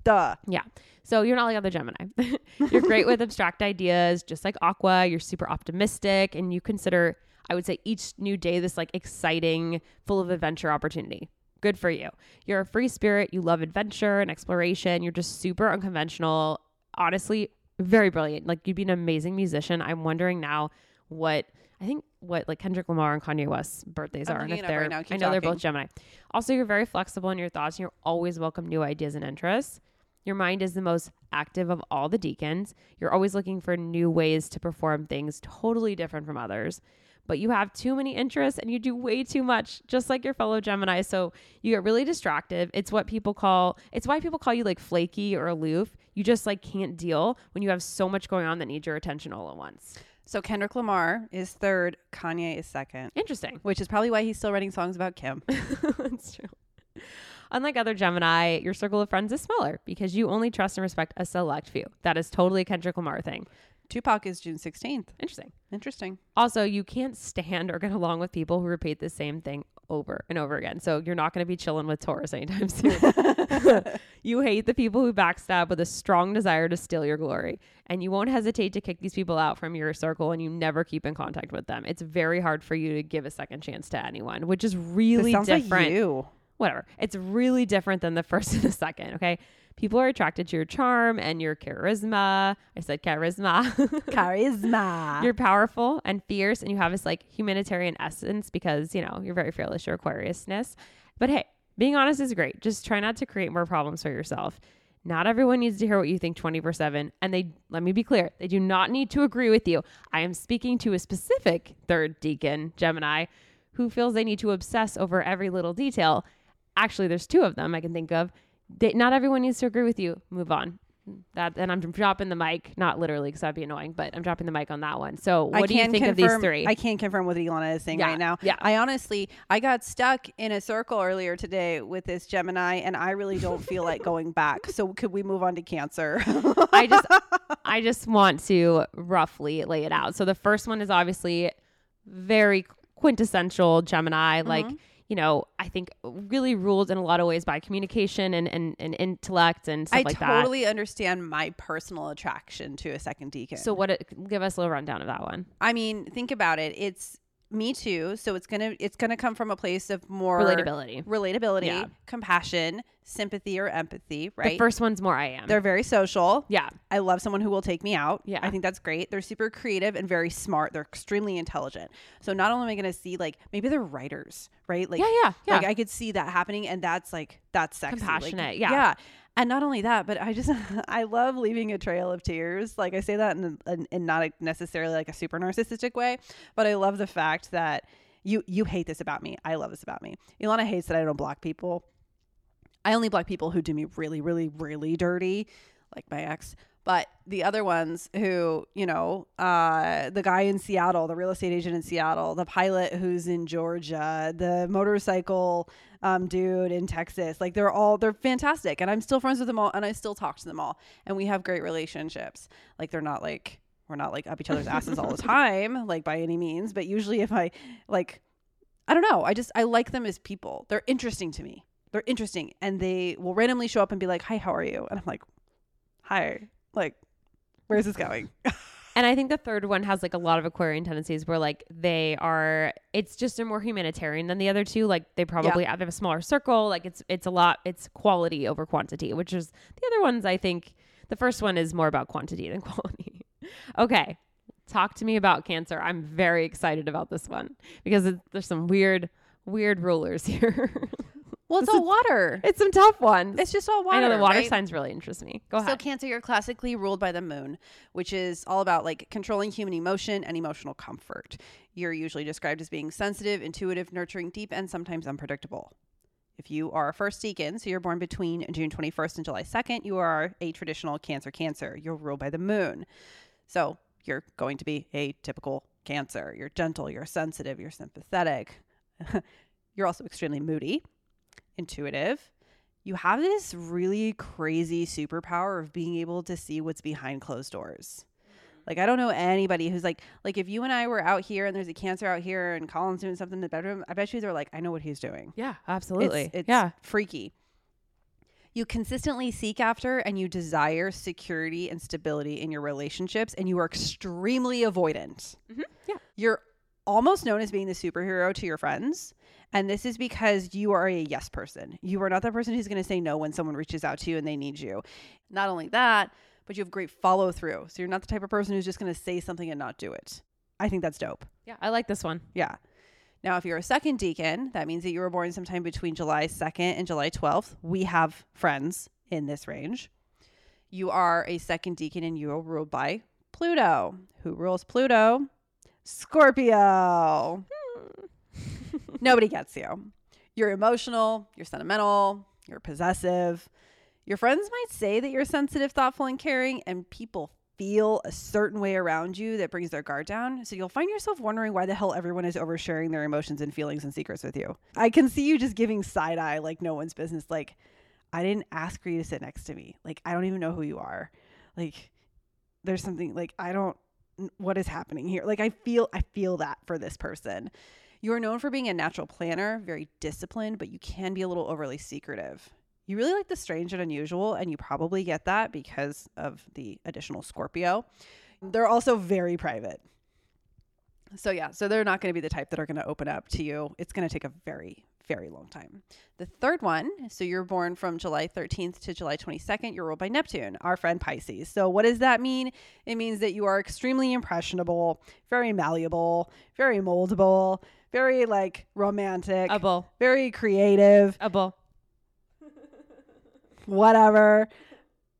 duh. Yeah. So you're not like other Gemini. you're great with abstract ideas, just like Aqua. You're super optimistic and you consider, I would say, each new day this like exciting, full of adventure opportunity. Good for you. You're a free spirit. You love adventure and exploration. You're just super unconventional. Honestly, very brilliant. Like you'd be an amazing musician. I'm wondering now what I think what like Kendrick Lamar and Kanye West's birthdays I'm are, and if up right they're now. I know they're both Gemini. Also, you're very flexible in your thoughts, and you're always welcome new ideas and interests. Your mind is the most active of all the decans. You're always looking for new ways to perform things totally different from others. But you have too many interests and you do way too much, just like your fellow Gemini. So you get really distracted. It's what people call, it's why people call you like flaky or aloof. You just like can't deal when you have so much going on that needs your attention all at once. So Kendrick Lamar is third. Kanye is second, Interesting. which is probably why he's still writing songs about Kim. That's true. Unlike other Gemini, your circle of friends is smaller because you only trust and respect a select few. That is totally a Kendrick Lamar thing. Tupac is June 16th. Interesting. Interesting. Also, you can't stand or get along with people who repeat the same thing over and over again. So you're not going to be chilling with Taurus anytime soon. you hate the people who backstab with a strong desire to steal your glory. And you won't hesitate to kick these people out from your circle and you never keep in contact with them. It's very hard for you to give a second chance to anyone, which is really different like you. whatever. It's really different than the first and the second. Okay. People are attracted to your charm and your charisma. I said charisma. Charisma. you're powerful and fierce, and you have this like humanitarian essence because, you know, you're very fearless, your Aquariusness. But hey, being honest is great. Just try not to create more problems for yourself. Not everyone needs to hear what you think 24 7. And they, let me be clear, they do not need to agree with you. I am speaking to a specific third decan, Gemini, who feels they need to obsess over every little detail. Actually, there's two of them I can think of. They, not everyone needs to agree with you. Move on. That and I'm dropping the mic, not literally because that'd be annoying, but I'm dropping the mic on that one. So, what do you think of these three? I can't confirm what Ilana is saying Yeah, right now. yeah. I honestly, I got stuck in a circle earlier today with this Gemini, and I really don't feel like going back. So could we move on to Cancer? I just I just want to roughly lay it out. So the first one is obviously very quintessential Gemini, like mm-hmm. You know, I think uh, really ruled in a lot of ways by communication and and, and intellect and stuff I like totally understand my personal attraction to a second decan. So what? It, give us a little rundown of that one. I mean, think about it. It's me too. So it's gonna it's gonna come from a place of more Relatability. relatability, Yeah. compassion, sympathy, or empathy. Right. The first one's more I am. They're very social. yeah. I love someone who will take me out. Yeah. I think that's great. They're super creative and very smart. They're extremely intelligent. So not only am I going to see like maybe they're writers, right? Like yeah, yeah, yeah. like I could see that happening and that's like that's sexy. Like, Compassionate, yeah. Yeah. And not only that, but I just I love leaving a trail of tears. Like I say that in, in, in not necessarily like a super narcissistic way, but I love the fact that you you hate this about me. I love this about me. Ilana hates that I don't block people. I only block people who do me really, really, really dirty, like my ex. But the other ones who, you know, uh, the guy in Seattle, the real estate agent in Seattle, the pilot who's in Georgia, the motorcycle um, dude in Texas, like they're all, they're fantastic. And I'm still friends with them all and I still talk to them all. And we have great relationships. Like they're not like, we're not like up each other's asses all the time, like by any means. But usually if I like, I don't know, I just, I like them as people. They're interesting to me they're interesting and they will randomly show up and be like, "Hi, how are you?" And I'm like, "Hi." Like, where's this going? And I think the third one has like a lot of Aquarian tendencies where like they are it's just a more humanitarian than the other two. Like they probably have a smaller circle. Like it's it's a lot it's quality over quantity, which is the other ones I think the first one is more about quantity than quality. okay. Talk to me about cancer. I'm very excited about this one because it, there's some weird weird rulers here. Well, it's all water. it's some tough ones. It's just all water. I know the water right? signs really interest me. Go ahead. So. Cancer, you're classically ruled by the moon, which is all about like controlling human emotion and emotional comfort. You're usually described as being sensitive, intuitive, nurturing, deep, and sometimes unpredictable. If you are a first decan, so you're born between June 21st and July 2nd, you are a traditional Cancer Cancer. You're ruled by the moon. So you're going to be a typical Cancer. You're gentle, you're sensitive, you're sympathetic. you're also extremely moody, intuitive. You have this really crazy superpower of being able to see what's behind closed doors. Like I don't know anybody who's like like if you and I were out here and there's a cancer out here and Colin's doing something in the bedroom, I bet you they're like, I know what he's doing. yeah, absolutely. It's, it's yeah. freaky. You consistently seek after and you desire security and stability in your relationships, and you are extremely avoidant. Mm-hmm. Yeah. You're almost known as being the superhero to your friends. And this is because you are a yes person. You are not that person who's going to say no when someone reaches out to you and they need you. Not only that, but you have great follow through. So you're not the type of person who's just going to say something and not do it. I think that's dope. Yeah, I like this one. Yeah. Now, if you're a second decan, that means that you were born sometime between July 2nd and July 12th. We have friends in this range. You are a second decan and you are ruled by Pluto. Who rules Pluto? Scorpio. Nobody gets you. You're emotional, you're sentimental, you're possessive. Your friends might say that you're sensitive, thoughtful, and caring, and people feel a certain way around you that brings their guard down. So you'll find yourself wondering why the hell everyone is oversharing their emotions and feelings and secrets with you. I can see you just giving side eye like no one's business. Like, I didn't ask for you to sit next to me. Like, I don't even know who you are. Like, there's something like I don't what is happening here. Like I feel I feel that for this person. You are known for being a natural planner, very disciplined, but you can be a little overly secretive. You really like the strange and unusual, and you probably get that because of the additional Scorpio. They're also very private. So, yeah, so they're not going to be the type that are going to open up to you. It's going to take a very, very long time. The third one, so you're born from July 13th to July 22nd, you're ruled by Neptune, our friend Pisces. So, what does that mean? It means that you are extremely impressionable, very malleable, very moldable, very like romantic, A bull. very creative, A bull. whatever.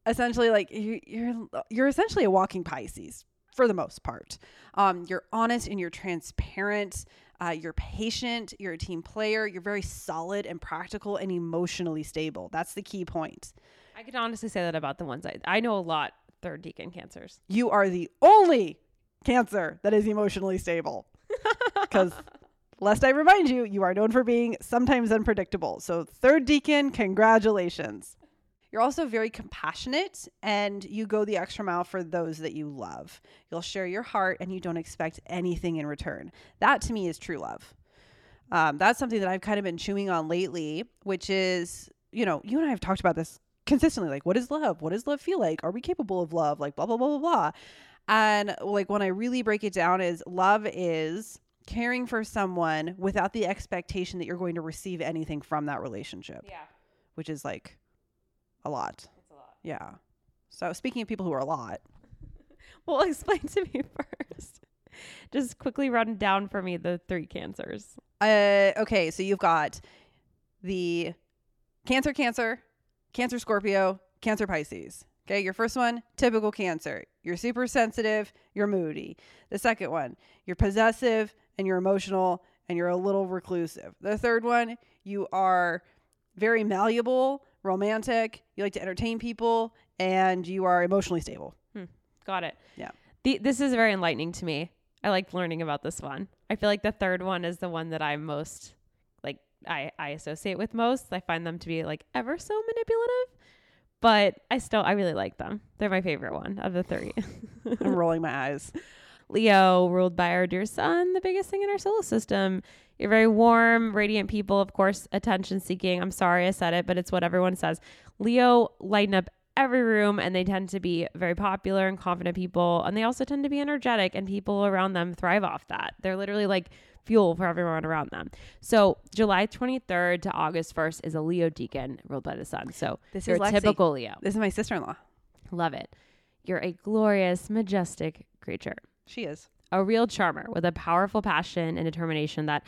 Essentially, like you, you're you're essentially a walking Pisces for the most part. Um, you're honest and you're transparent. Uh, you're patient. You're a team player. You're very solid and practical and emotionally stable. That's the key point. I can honestly say that about the ones I I know a lot third decan cancers. You are the only Cancer that is emotionally stable. Because, lest I remind you, you are known for being sometimes unpredictable. So, third decan, congratulations. You're also very compassionate and you go the extra mile for those that you love. You'll share your heart and you don't expect anything in return. That to me is true love. Um, that's something that I've kind of been chewing on lately, which is, you know, you and I have talked about this consistently. Like, what is love? What does love feel like? Are we capable of love? Like, blah, blah, blah, blah, blah. And like, when I really break it down, is love is caring for someone without the expectation that you're going to receive anything from that relationship, Yeah, which is like a lot. it's a lot. Yeah. So, speaking of people who are a lot, Well, explain to me first. Just quickly run down for me the three cancers. Uh, okay, so you've got the Cancer, Cancer, Cancer, Scorpio, Cancer, Pisces. Okay, your first one, typical Cancer. You're super sensitive, you're moody. The second one, you're possessive and you're emotional and you're a little reclusive. The third one, you are very malleable, romantic, you like to entertain people, and you are emotionally stable. Hmm. Got it. Yeah. The, this is very enlightening to me. I like learning about this one. I feel like the third one is the one that I'm most like I, I associate with most. I find them to be like ever so manipulative. But I still I really like them. They're my favorite one of the three. I'm rolling my eyes. Leo, ruled by our dear sun, the biggest thing in our solar system. You're very warm, radiant people, of course, attention seeking. I'm sorry I said it, but it's what everyone says. Leo lighten up every room and they tend to be very popular and confident people. And they also tend to be energetic and people around them thrive off that. They're literally like fuel for everyone around them. So July 23rd to August 1st is a Leo decan ruled by the sun. So This is a typical Leo. This is my sister in law. Love it. You're a glorious, majestic creature. She is. A real charmer with a powerful passion and determination that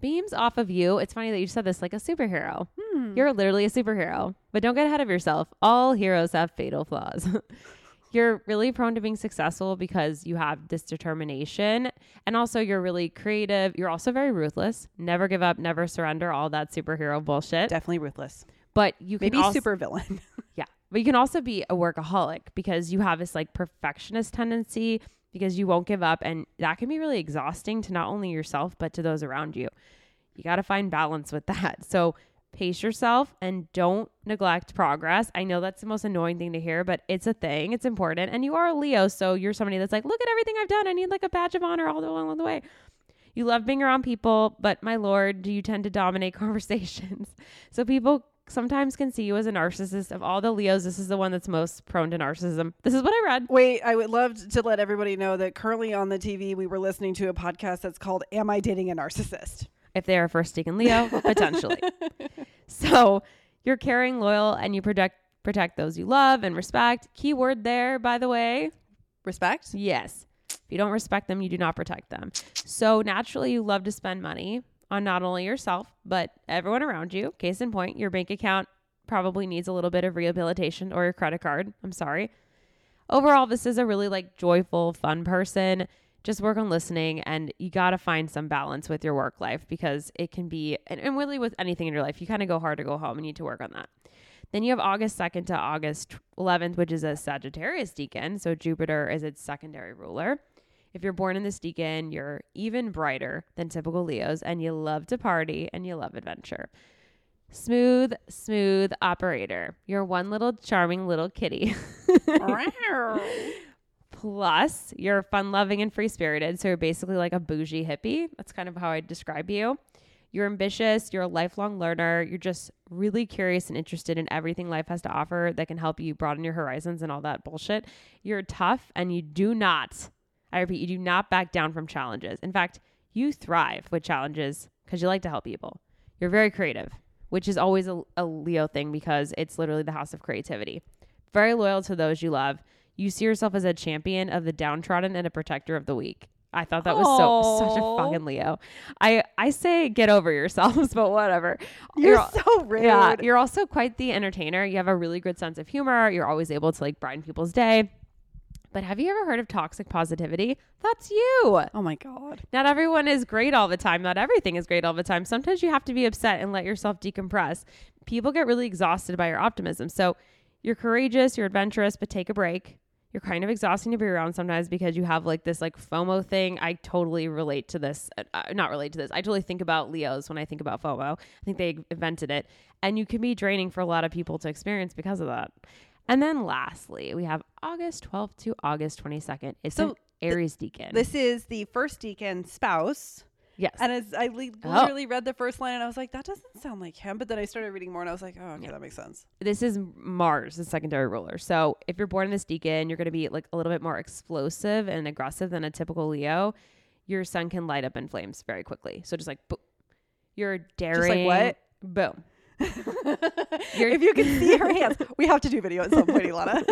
beams off of you. It's funny that you said this like a superhero. Hmm. You're literally a superhero, but don't get ahead of yourself. All heroes have fatal flaws. you're really prone to being successful because you have this determination and also you're really creative. You're also very ruthless. Never give up, never surrender, all that superhero bullshit. Definitely ruthless. But you can Maybe also, super villain. yeah. But you can also be a workaholic because you have this like perfectionist tendency because you won't give up. And that can be really exhausting to not only yourself, but to those around you. You got to find balance with that. So pace yourself and don't neglect progress. I know that's the most annoying thing to hear, but it's a thing. It's important. And you are a Leo. So you're somebody that's like, look at everything I've done. I need like a badge of honor all the along the way. You love being around people, but my lord, do you tend to dominate conversations? So people sometimes can see you as a narcissist. Of all the Leos, this is the one that's most prone to narcissism. This is what I read. Wait, I would love to let everybody know that currently on the TV we were listening to a podcast that's called "Am I Dating a Narcissist?" If they are first decan Leo, potentially. So you're caring, loyal, and you protect protect those you love and respect. Key word there, by the way. Respect. Yes. If you don't respect them, you do not protect them. So naturally, you love to spend money on not only yourself, but everyone around you. Case in point, your bank account probably needs a little bit of rehabilitation or your credit card. I'm sorry. Overall, this is a really like joyful, fun person. Just work on listening and you got to find some balance with your work life because it can be, and, and really with anything in your life, you kind of go hard to go home. And you need to work on that. Then you have August 2nd to August 11th, which is a Sagittarius decan. So Jupiter is its secondary ruler. If you're born in this decan, you're even brighter than typical Leos and you love to party and you love adventure. Smooth, smooth operator. You're one little charming little kitty. Plus, you're fun loving and free spirited. So you're basically like a bougie hippie. That's kind of how I describe you. You're ambitious. You're a lifelong learner. You're just really curious and interested in everything life has to offer that can help you broaden your horizons and all that bullshit. You're tough and you do not, I repeat, you do not back down from challenges. In fact, you thrive with challenges because you like to help people. You're very creative, which is always a, a Leo thing because it's literally the house of creativity. Very loyal to those you love. You see yourself as a champion of the downtrodden and a protector of the weak. I thought that was so such a fucking Leo. I I say get over yourselves, but whatever. You're, al- so rude. yeah, you're also quite the entertainer. You have a really good sense of humor. You're always able to like brighten people's day. But have you ever heard of toxic positivity? That's you. oh my god. Not everyone is great all the time. Not everything is great all the time. Sometimes you have to be upset and let yourself decompress. People get really exhausted by your optimism. So you're courageous, you're adventurous, but take a break. You're kind of exhausting to be around sometimes because you have like this like FOMO thing. I totally relate to this. Uh, not relate to this. I totally think about Leos when I think about FOMO. I think they invented it. And you can be draining for a lot of people to experience because of that. And then lastly, we have August 12th to August 22nd. It's So an Aries decan. This is the first decan spouse. yes. And as I le- Oh. literally read the first line and I was like, that doesn't sound like him. But then I started reading more and I was like, oh, okay, that makes sense. this is Mars, the secondary ruler. So if you're born in this decan, you're going to be like a little bit more explosive and aggressive than a typical Leo. Your sun can light up in flames very quickly. So just like, boom. You're daring. Just like what? Boom. if you can see her hands, we have to do video at some point, Ilana.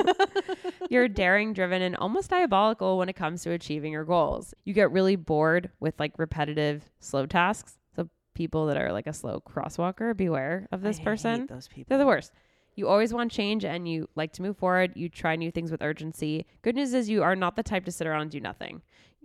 You're daring, driven, and almost diabolical when it comes to achieving your goals. You get really bored with like repetitive, slow tasks. So people that are like a slow crosswalker, beware of this I person. those people. They're the worst. You always want change and you like to move forward. You try new things with urgency. Good news is you are not the type to sit around and do nothing.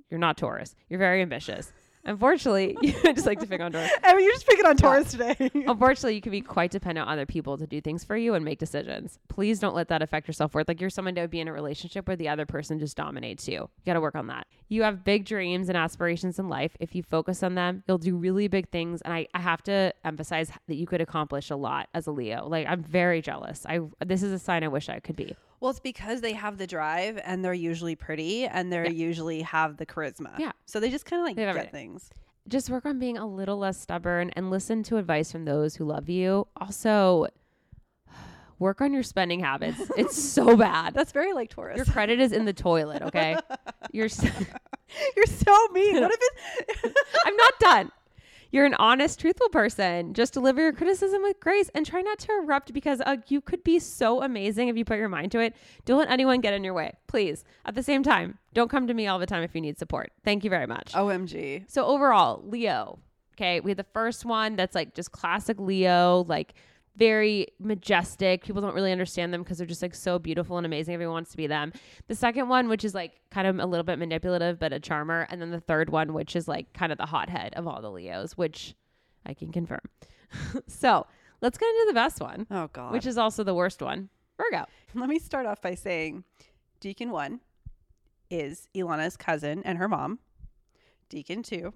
You're not Taurus. You're very ambitious. Unfortunately, you just like to pick on Taurus. I mean, you're just picking on Taurus today. Unfortunately, you can be quite dependent on other people to do things for you and make decisions. Please don't let that affect your self worth. Like you're someone that would be in a relationship where the other person just dominates you. You got to work on that. You have big dreams and aspirations in life. If you focus on them, you'll do really big things. And I, I have to emphasize that you could accomplish a lot as a Leo. Like I'm very jealous. I this is a sign I wish I could be. Well, it's because they have the drive and they're usually pretty and they're Yeah. usually have the charisma. Yeah. So they just kind of like They have get things. just work on being a little less stubborn and listen to advice from those who love you. Also, work on your spending habits. It's so bad. That's very like Taurus. Your credit is in the toilet, okay? You're s- You're so mean. What if it? I'm not done. You're an honest, truthful person. Just deliver your criticism with grace and try not to erupt because uh, you could be so amazing if you put your mind to it. Don't let anyone get in your way, please. At the same time, don't come to me all the time if you need support. Thank you very much. Omg. So overall, Leo. Okay, we had the first one that's like just classic Leo, like very majestic. People don't really understand them because they're just like so beautiful and amazing. Everyone wants to be them. The second one, which is like kind of a little bit manipulative but a charmer, and then the third one, which is like kind of the hothead of all the Leos, which I can confirm. so let's get into the best one, Oh God. which is also the worst one, Virgo. Let me start off by saying Decan 1 is Ilana's cousin and her mom. Decan 2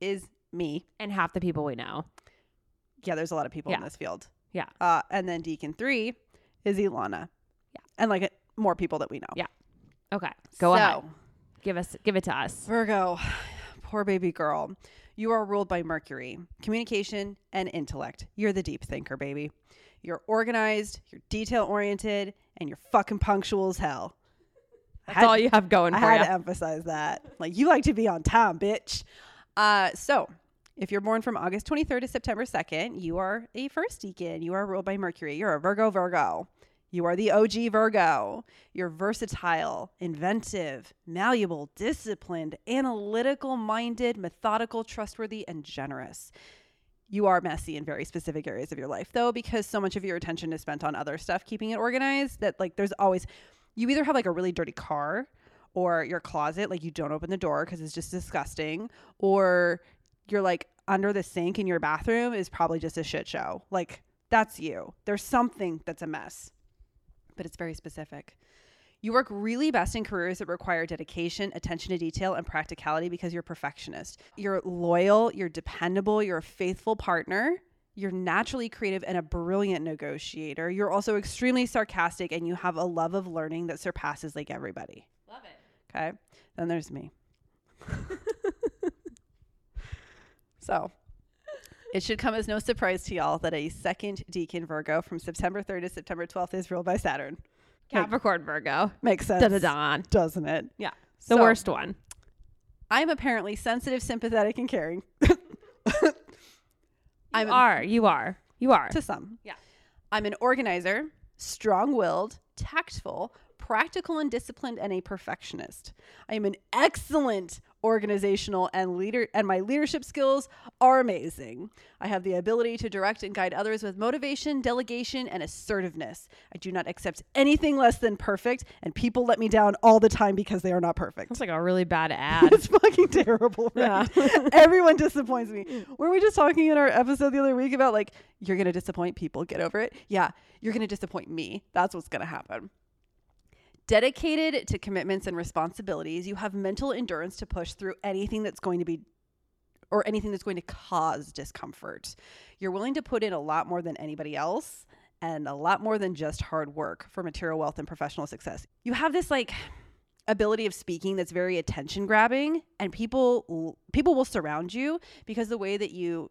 is me. And half the people we know. Yeah, there's a lot of people in this field. Yeah. Uh, and then Decan 3 is Ilana. Yeah. And like it, more people that we know. Yeah. Okay, go so, ahead. Give us, give it to us. Virgo, poor baby girl. You are ruled by Mercury, communication and intellect. You're the deep thinker, baby. You're organized, you're detail oriented, and you're fucking punctual as hell. That's had- all you have going I for had you. to emphasize that. Like you like to be on time, bitch. Uh, so if you're born from August 23rd to September 2nd, you are a first decan. You are ruled by Mercury. You're a Virgo Virgo. You are the OG Virgo. You're versatile, inventive, malleable, disciplined, analytical minded, methodical, trustworthy, and generous. You are messy in very specific areas of your life, though, because so much of your attention is spent on other stuff, keeping it organized, that like there's always, you either have like a really dirty car or your closet, like you don't open the door because it's just disgusting, or you're like under the sink in your bathroom is probably just a shit show. Like that's you. There's something that's a mess, but it's very specific. You work really best in careers that require dedication, attention to detail, and practicality because you're a perfectionist. You're loyal, you're dependable, you're a faithful partner, you're naturally creative and a brilliant negotiator. You're also extremely sarcastic and you have a love of learning that surpasses like everybody. Love it. Okay. Then there's me. so it should come as no surprise to y'all that a second decan Virgo from September 3rd to September 12th is ruled by Saturn. Capricorn Virgo. Makes sense. Da da da. Doesn't it? Yeah. The So, worst one. I'm apparently sensitive, sympathetic, and caring. You I'm are. You are. You are. to some. Yeah. I'm an organizer, strong willed, tactful, practical and disciplined, and a perfectionist. I am an excellent organizational and leader, and my leadership skills are amazing. I have the ability to direct and guide others with motivation, delegation, and assertiveness. I do not accept anything less than perfect, and people let me down all the time because they are not perfect. It's like a really bad ad. It's fucking terrible, right? Everyone disappoints me. Were we just talking in our episode the other week about like you're gonna disappoint people, get over it? Yeah, you're gonna disappoint me. That's what's gonna happen. Dedicated to commitments and responsibilities, you have mental endurance to push through anything that's going to be or anything that's going to cause discomfort. You're willing to put in a lot more than anybody else and a lot more than just hard work for material wealth and professional success. You have this like ability of speaking that's very attention grabbing and people people will surround you because the way that you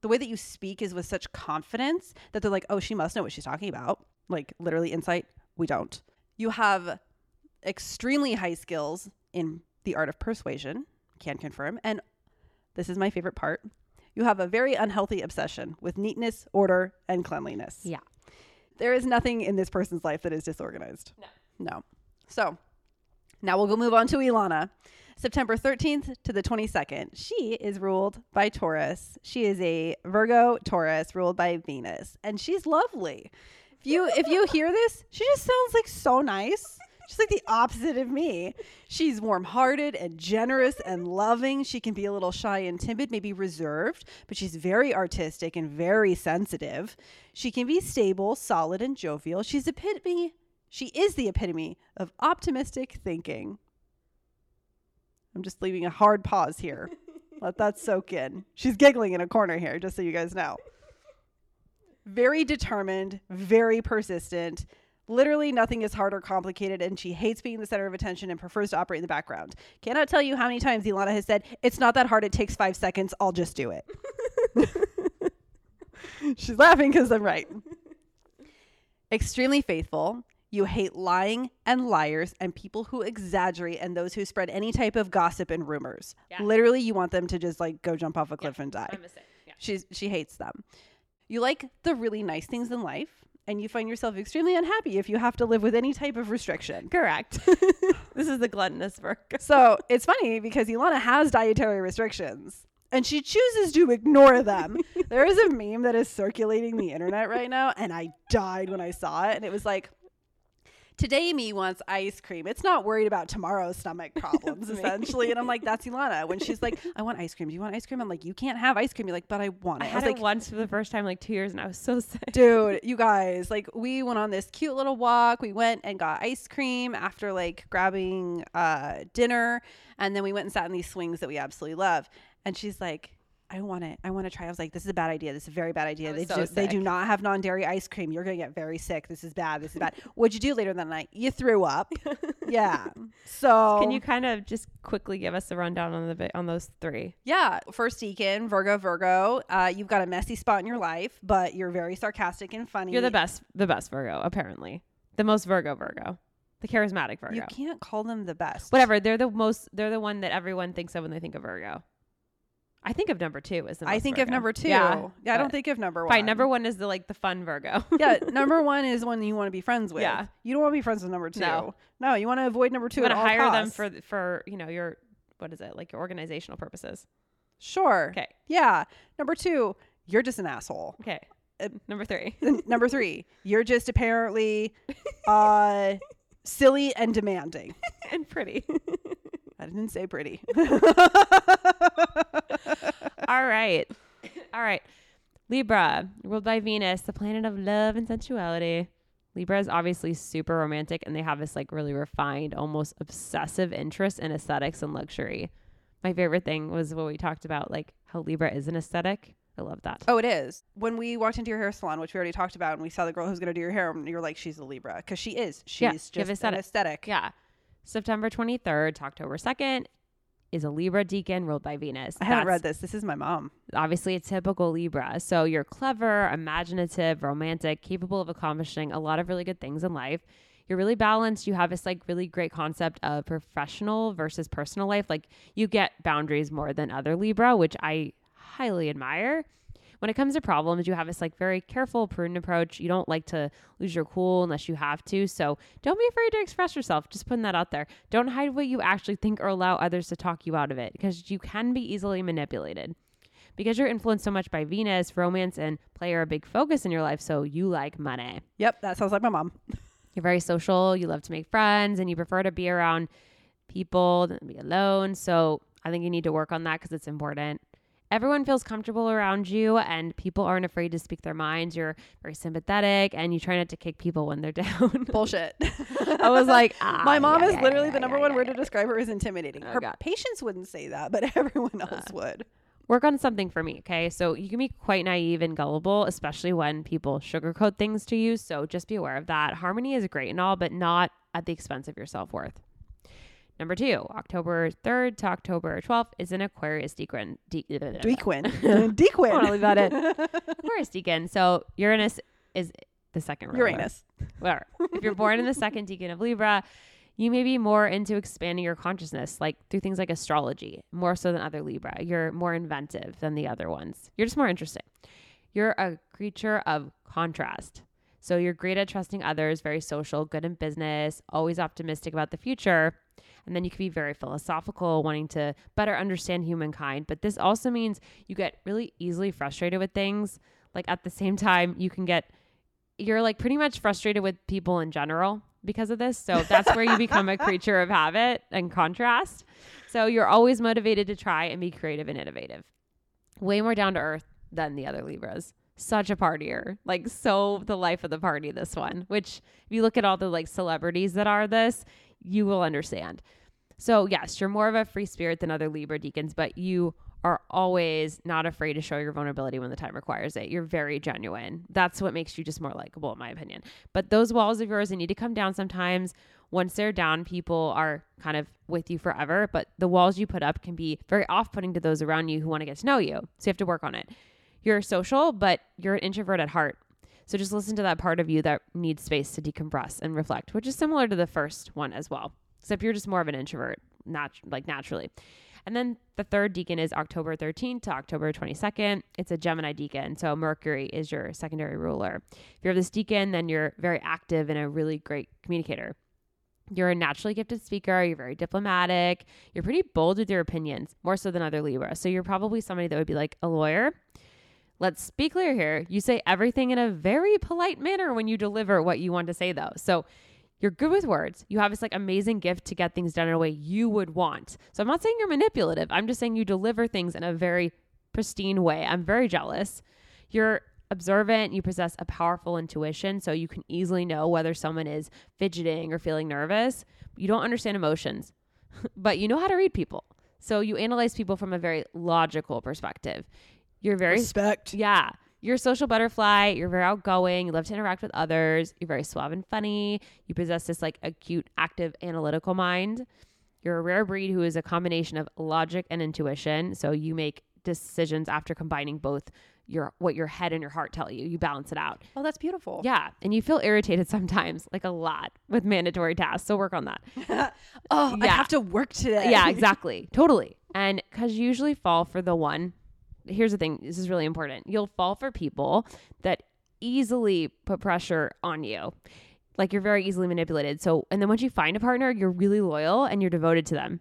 the way that you speak is with such confidence that they're like, "Oh, she must know what she's talking about." Like literally insight, we don't. You have extremely high skills in the art of persuasion, can confirm, and this is my favorite part. You have a very unhealthy obsession with neatness, order, and cleanliness. Yeah. There is nothing in this person's life that is disorganized. No. No. So now we'll go move on to Ilana. September 13th to the 22nd. She is ruled by Taurus. She is a Virgo Taurus ruled by Venus, and she's lovely. If you if you hear this, she just sounds like so nice. She's like the opposite of me. She's warm-hearted and generous and loving. She can be a little shy and timid, maybe reserved, but she's very artistic and very sensitive. She can be stable, solid, and jovial. She's epitome. She is the epitome of optimistic thinking. I'm just leaving a hard pause here. Let that soak in. She's giggling in a corner here, just so you guys know. Very determined, very persistent. Literally nothing is hard or complicated, and she hates being the center of attention and prefers to operate in the background. Cannot tell you how many times Ilana has said, It's not that hard, it takes five seconds, I'll just do it. She's laughing because I'm right. extremely faithful. You hate lying and liars and people who exaggerate and those who spread any type of gossip and rumors. Yeah. Literally, you want them to just like go jump off a cliff and die. I'm a six. Yeah. She's she hates them. You like the really nice things in life, and you find yourself extremely unhappy if you have to live with any type of restriction. Correct. this is the gluttonous Virgo. So it's funny because Ilana has dietary restrictions and she chooses to ignore them. there is a meme that is circulating the internet right now, and I died when I saw it. And it was like, Today, me wants ice cream. It's not worried about tomorrow's stomach problems, essentially. And I'm like, that's Ilana. When she's like, I want ice cream. Do you want ice cream? I'm like, you can't have ice cream. You're like, but I want I it. I, had was it like, once for the first time like two years, and I was so sick. dude you guys like we went on this cute little walk we went and got ice cream after like grabbing uh dinner and then we went and sat in these swings that we absolutely love and she's like I want it. I want to try. I was like, "This is a bad idea. This is a very bad idea. They so just they do not have non-dairy ice cream. You're gonna get very sick. This is bad. This is bad." What'd you do later that night? You threw up. yeah. So Can you kind of just quickly give us a rundown on the on those three? Yeah, first decan, Virgo, Virgo. Uh, you've got a messy spot in your life, but you're very sarcastic and funny. You're the best, the best Virgo, apparently. The most Virgo Virgo. The charismatic Virgo. You can't call them the best. Whatever. They're the most they're the one that everyone thinks of when they think of Virgo. I think of number two as the I think of number two. Yeah, Yeah, I don't think of number one. Fine, number one is the like the fun Virgo. yeah, number one is one you want to be friends with. Yeah. You don't want to be friends with number two. No. No, you want to avoid number two you want to hire them for for you know your what is it like your organizational purposes. Sure. Okay. Yeah. Number two, you're just an asshole. Okay. Uh, number three. Number three, you're just apparently uh, silly and demanding. and pretty. I didn't say pretty. All right. All right. Libra, ruled by Venus, the planet of love and sensuality. Libra is obviously super romantic and they have this like really refined, almost obsessive interest in aesthetics and luxury. My favorite thing was what we talked about, like how Libra is an aesthetic. I love that. Oh, it is. When we walked into your hair salon, which we already talked about, and we saw the girl who's going to do your hair, and you're like, she's a Libra. Because she is. She's Yeah, just give an aesthetic. aesthetic. Yeah. September 23rd to October 2nd is a Libra decan ruled by Venus. I haven't That's read this. This is my mom. obviously a typical Libra. So you're clever, imaginative, romantic, capable of accomplishing a lot of really good things in life. You're really balanced. You have this like really great concept of professional versus personal life. Like you get boundaries more than other Libra, which I highly admire. When it comes to problems, you have this like very careful, prudent approach. You don't like to lose your cool unless you have to. So don't be afraid to express yourself. Just putting that out there. Don't hide what you actually think or allow others to talk you out of it because you can be easily manipulated because you're influenced so much by Venus, romance and play are a big focus in your life. So you like money. Yep, that sounds like my mom. You're very social. You love to make friends and you prefer to be around people than be alone. So I think you need to work on that because it's important. Everyone feels comfortable around you and people aren't afraid to speak their minds. You're very sympathetic and you try not to kick people when they're down. Bullshit. I was like, ah, my mom yeah, is yeah, literally yeah, the number one word to describe her is intimidating. Oh, her God. patients wouldn't say that, but everyone else would. work on something for me, okay? So you can be quite naive and gullible, especially when people sugarcoat things to you. So just be aware of that. Harmony is great and all, but not at the expense of your self worth. Number two, October 3rd to October 12th is an Aquarius decan. De- Dequin. I want to Dequin. leave that in. Aquarius decan. So Uranus is the second ruler. Uranus. Whatever. if you're born in the second decan of Libra, you may be more into expanding your consciousness, like through things like astrology, more so than other Libra. You're more inventive than the other ones. You're just more interesting. You're a creature of contrast. So you're great at trusting others, very social, good in business, always optimistic about the future. And then you can be very philosophical, wanting to better understand humankind. But this also means you get really easily frustrated with things. Like at the same time, you can get you're like pretty much frustrated with people in general because of this. So that's where you become a creature of habit and contrast. So you're always motivated to try and be creative and innovative. Way more down to earth than the other Libras. Such a partier. Like so the life of the party this one, which if you look at all the like celebrities that are this, you will understand. So, yes, you're more of a free spirit than other Libra decans, but you are always not afraid to show your vulnerability when the time requires it. You're very genuine. That's what makes you just more likable, in my opinion. But those walls of yours, they need to come down sometimes. Once they're down, people are kind of with you forever. But the walls you put up can be very off putting to those around you who want to get to know you. So you have to work on it. You're social, but you're an introvert at heart. So just listen to that part of you that needs space to decompress and reflect, which is similar to the first one as well. Except you're just more of an introvert, nat- like naturally. And then the third decan is October 13th to October 22nd. It's a Gemini decan. So Mercury is your secondary ruler. If you're this decan, then you're very active and a really great communicator. You're a naturally gifted speaker. You're very diplomatic. You're pretty bold with your opinions, more so than other Libras. So you're probably somebody that would be like a lawyer. Let's be clear here. You say everything in a very polite manner when you deliver what you want to say, though. So you're good with words. You have this like amazing gift to get things done in a way you would want. So I'm not saying you're manipulative. I'm just saying you deliver things in a very pristine way. I'm very jealous. You're observant. You possess a powerful intuition. So you can easily know whether someone is fidgeting or feeling nervous. You don't understand emotions, but you know how to read people. So you analyze people from a very logical perspective. You're very Respect. yeah. You're a social butterfly. You're very outgoing. You love to interact with others. You're very suave and funny. You possess this like acute, active, analytical mind. You're a rare breed who is a combination of logic and intuition. So you make decisions after combining both your what your head and your heart tell you. You balance it out. Oh, that's beautiful. Yeah. And you feel irritated sometimes, like a lot with mandatory tasks. So work on that. Oh, I have to work today. yeah, exactly. Totally. And because you usually fall for the one, here's the thing this is really important. You'll fall for people that easily put pressure on you. Like you're very easily manipulated. So, and then once you find a partner, you're really loyal and you're devoted to them.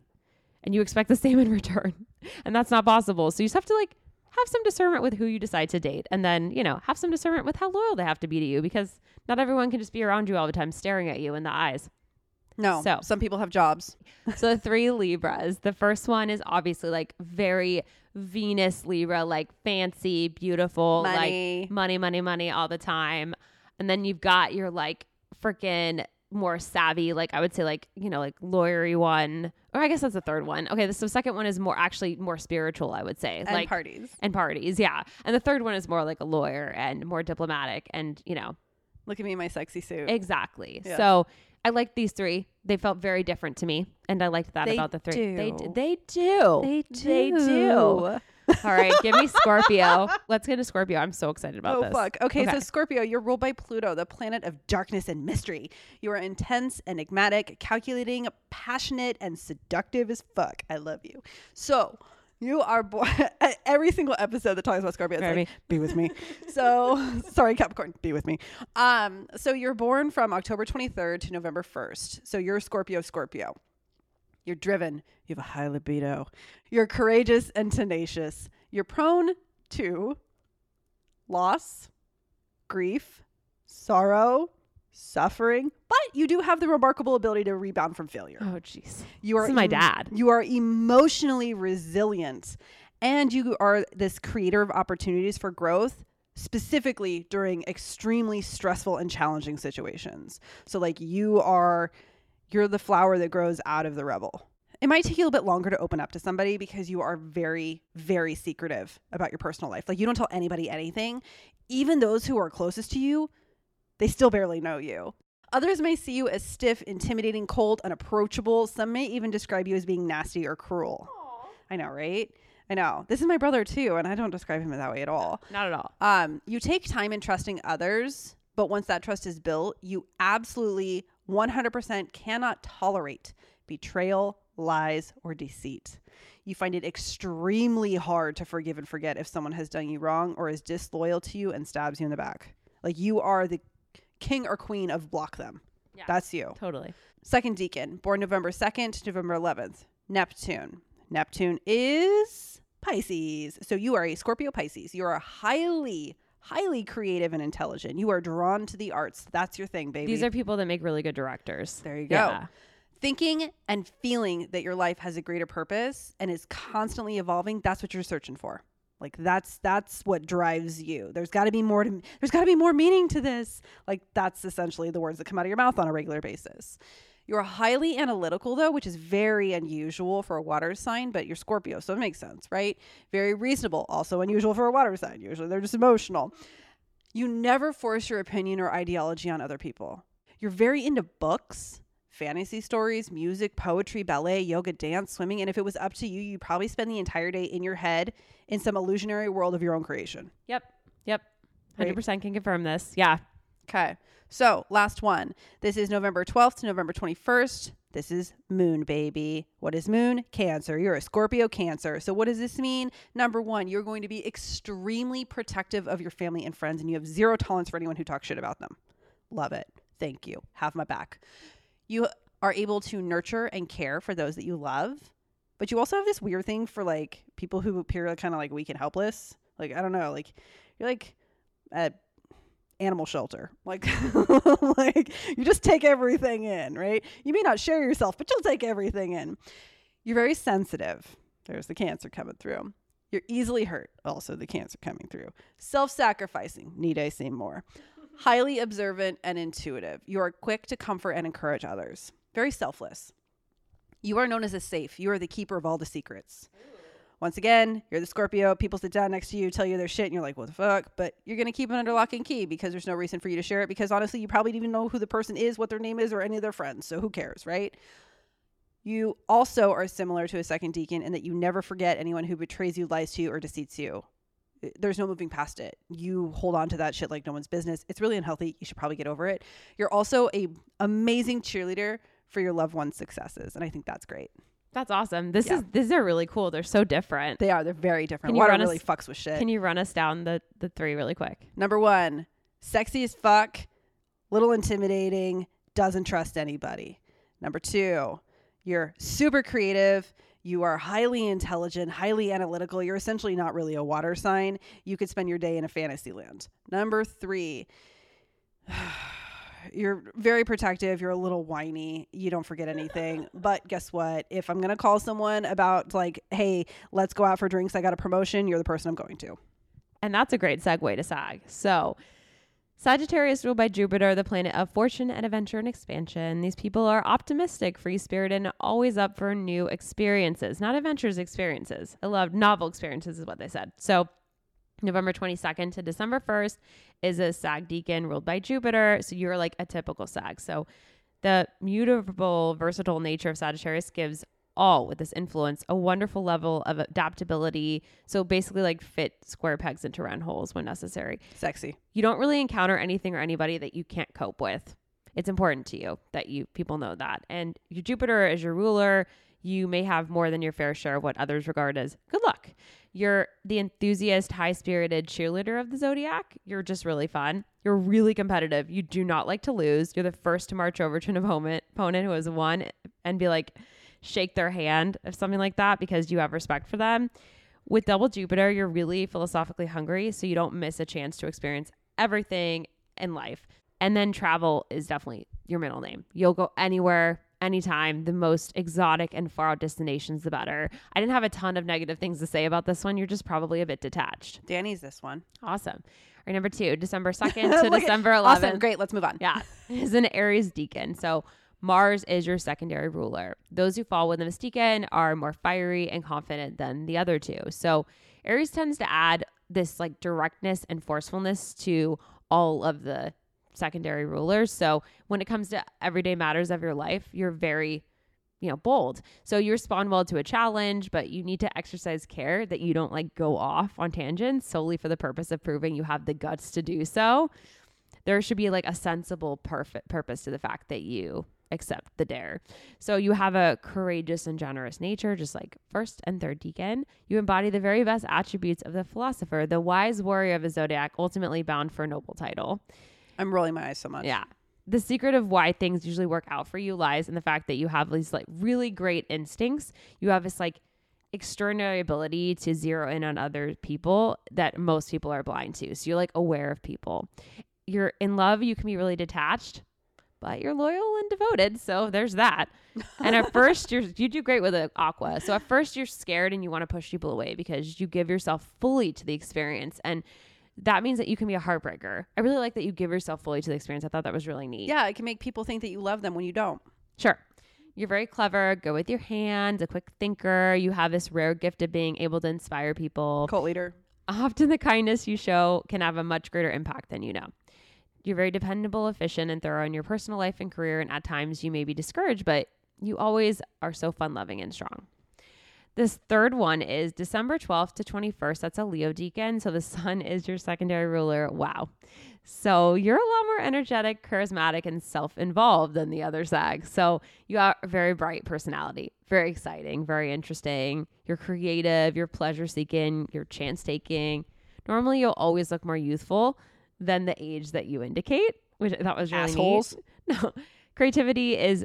And you expect the same in return. And that's not possible. So you just have to like have some discernment with who you decide to date. And then, you know, have some discernment with how loyal they have to be to you because not everyone can just be around you all the time staring at you in the eyes. No. So- some people have jobs. So the three Libras. The first one is obviously like very Venus Libra, like fancy, beautiful, Money. like money, money, money all the time. And then you've got your like freaking more savvy, like I would say like, you know, like lawyery one. Or I guess that's the third one. Okay, the so second one is more actually more spiritual, I would say. And like parties. and parties, yeah. And the third one is more like a lawyer and more diplomatic and, you know, Look at me in my sexy suit. Exactly. Yeah. So I liked these three. They felt very different to me, and I liked that They about the three. They do. d- they do. They They do. All right, give me Scorpio. Let's get to Scorpio. I'm so excited about oh this. fuck. Okay, so Scorpio, you're ruled by Pluto, the planet of darkness and mystery. You are intense, enigmatic, calculating, passionate, and seductive as fuck. I love you. So you are born every single episode that talks about Scorpio. It's like, be with me. so sorry, Capricorn, be with me. Um, so you're born from October 23rd to November 1st. So you're Scorpio, Scorpio. You're driven. You have a high libido. You're courageous and tenacious. You're prone to loss, grief, sorrow, suffering, but you do have the remarkable ability to rebound from failure. Oh jeez. You are This is my dad. You are emotionally resilient and you are this creator of opportunities for growth specifically during extremely stressful and challenging situations. So like you are you're the flower that grows out of the rubble. It might take you a little bit longer to open up to somebody because you are very very secretive about your personal life. Like you don't tell anybody anything. Even those who are closest to you, they still barely know you. Others may see you as stiff, intimidating, cold, unapproachable. Some may even describe you as being nasty or cruel. I know, right? I know. This is my brother too, and I don't describe him that way at all. Not at all. Um, you take time in trusting others, but once that trust is built, you absolutely 100% cannot tolerate betrayal, lies, or deceit. You find it extremely hard to forgive and forget if someone has done you wrong or is disloyal to you and stabs you in the back. Like you are the king or queen of block them. Yeah. That's you. Totally. Second decan, born November 2nd November 11th. Neptune. Neptune is Pisces. So you are a Scorpio Pisces. You are highly, highly creative and intelligent. You are drawn to the arts. That's your thing, baby. These are people that make really good directors. There you go. Yeah. Thinking and feeling that your life has a greater purpose and is constantly evolving, that's what you're searching for. Like that's that's what drives you. There's got to be more to there's got to be more meaning to this. Like that's essentially the words that come out of your mouth on a regular basis. You're highly analytical though, which is very unusual for a water sign, but you're Scorpio, so it makes sense, right? Very reasonable, also unusual for a water sign. Usually they're just emotional. You never force your opinion or ideology on other people. You're very into books, fantasy stories, music, poetry, ballet, yoga, dance, swimming, and if it was up to you, you'd probably spend the entire day in your head in some illusionary world of your own creation. Yep. Yep. 100% can confirm this. Yeah. Okay. So, last one. This is November 12th to November 21st. This is Moon, baby. What is Moon? Cancer. You're a Scorpio Cancer. So, what does this mean? Number one, you're going to be extremely protective of your family and friends, and you have zero tolerance for anyone who talks shit about them. Love it. Thank you. Have my back. You are able to nurture and care for those that you love, but you also have this weird thing for like people who appear kind of like weak and helpless. Like, I don't know, like, you're like at animal shelter. Like like you just take everything in, right? You may not share yourself, but you'll take everything in. You're very sensitive. There's the cancer coming through. You're easily hurt. Also the cancer coming through. Self-sacrificing. Need I say more? Highly observant and intuitive. You are quick to comfort and encourage others. Very selfless. You are known as a safe. You are the keeper of all the secrets. Once again, you're the Scorpio. People sit down next to you, tell you their shit, and you're like, what the fuck? But you're going to keep it under lock and key because there's no reason for you to share it because honestly, you probably didn't even know who the person is, what their name is, or any of their friends. So who cares, right? You also are similar to a second decan in that you never forget anyone who betrays you, lies to you, or deceits you. There's no moving past it. You hold on to that shit like no one's business. It's really unhealthy. You should probably get over it. You're also a amazing cheerleader for your loved one's successes, and I think that's great. That's awesome. This Yeah. is these are really cool. They're so different. They are. They're very different. Water run us- really fucks with shit. Can you run us down the the three really quick? Number one, sexy as fuck, little intimidating, doesn't trust anybody. Number two, you're super creative. You are highly intelligent, highly analytical. You're essentially not really a water sign. You could spend your day in a fantasy land. Number three, you're very protective. You're a little whiny. You don't forget anything. But guess what? If I'm going to call someone about, like, hey, let's go out for drinks, I got a promotion, you're the person I'm going to. And that's a great segue to SAG. So, Sagittarius ruled by Jupiter, the planet of fortune and adventure and expansion. These people are optimistic, free spirited, and always up for new experiences, not adventures, experiences. I love novel experiences, is what they said. So, November 22nd to December 1st is a SAG decan ruled by Jupiter. So, you're like a typical SAG. So, the mutable, versatile nature of Sagittarius gives all with this influence a wonderful level of adaptability. So basically, like fit square pegs into round holes when necessary. Sexy. You don't really encounter anything or anybody that you can't cope with. It's important to you that you people know that. And your Jupiter is your ruler. You may have more than your fair share of what others regard as good luck. You're the enthusiast, high spirited cheerleader of the zodiac. You're just really fun. You're really competitive. You do not like to lose. You're the first to march over to an opponent, opponent who has won and be like, shake their hand or something like that because you have respect for them. With double Jupiter, you're really philosophically hungry, so you don't miss a chance to experience everything in life. And then travel is definitely your middle name. You'll go anywhere, anytime. The most exotic and far out destinations, the better. I didn't have a ton of negative things to say about this one. You're just probably a bit detached. Danny's this one. Awesome. All right, number two, December 2nd to December 11th. Awesome. Great. Let's move on. Yeah, is an Aries decan. So Mars is your secondary ruler. Those who fall within decan are more fiery and confident than the other two. So Aries tends to add this like directness and forcefulness to all of the secondary rulers. So when it comes to everyday matters of your life, you're very you know bold so you respond well to a challenge but you need to exercise care that you don't like go off on tangents solely for the purpose of proving you have the guts to do so there should be like a sensible perfect purpose to the fact that you accept the dare. So you have a courageous and generous nature, just like first and third decan. You embody the very best attributes of the philosopher, the wise warrior of the zodiac, ultimately bound for a noble title. I'm rolling my eyes so much. Yeah. The secret of why things usually work out for you lies in the fact that you have these like really great instincts. You have this like extraordinary ability to zero in on other people that most people are blind to. So you're like aware of people. You're in love, you can be really detached, but you're loyal and devoted. So there's that. And at first you're you do great with the aqua. So at first you're scared and you want to push people away because you give yourself fully to the experience and that means that you can be a heartbreaker. I really like that you give yourself fully to the experience. I thought that was really neat. Yeah, it can make people think that you love them when you don't. Sure. You're very clever, go with your hands, a quick thinker. You have this rare gift of being able to inspire people. Cult leader. Often the kindness you show can have a much greater impact than you know. You're very dependable, efficient, and thorough in your personal life and career, and at times you may be discouraged, but you always are so fun loving and strong. This third one is December 12th to 21st. That's a Leo decan. So the sun is your secondary ruler. Wow. So you're a lot more energetic, charismatic, and self involved than the other SAG. So you are a very bright personality, very exciting, very interesting. You're creative, you're pleasure seeking, you're chance taking. Normally, you'll always look more youthful than the age that you indicate, which I thought was really Assholes. neat. No, creativity is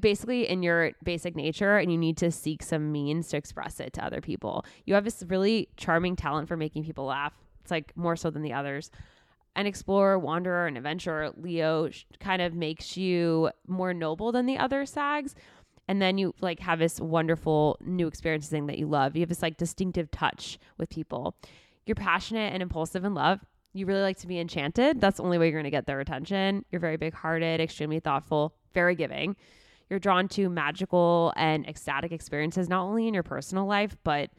basically in your basic nature and you need to seek some means to express it to other people. You have this really charming talent for making people laugh. It's like more so than the others. An explorer, wanderer, and adventurer, Leo kind of makes you more noble than the other SAGs. And then you like have this wonderful new experience thing that you love. You have this like distinctive touch with people. You're passionate and impulsive in love. You really like to be enchanted. That's the only way you're going to get their attention. You're very big hearted, extremely thoughtful, very giving. You're drawn to magical and ecstatic experiences, not only in your personal life, but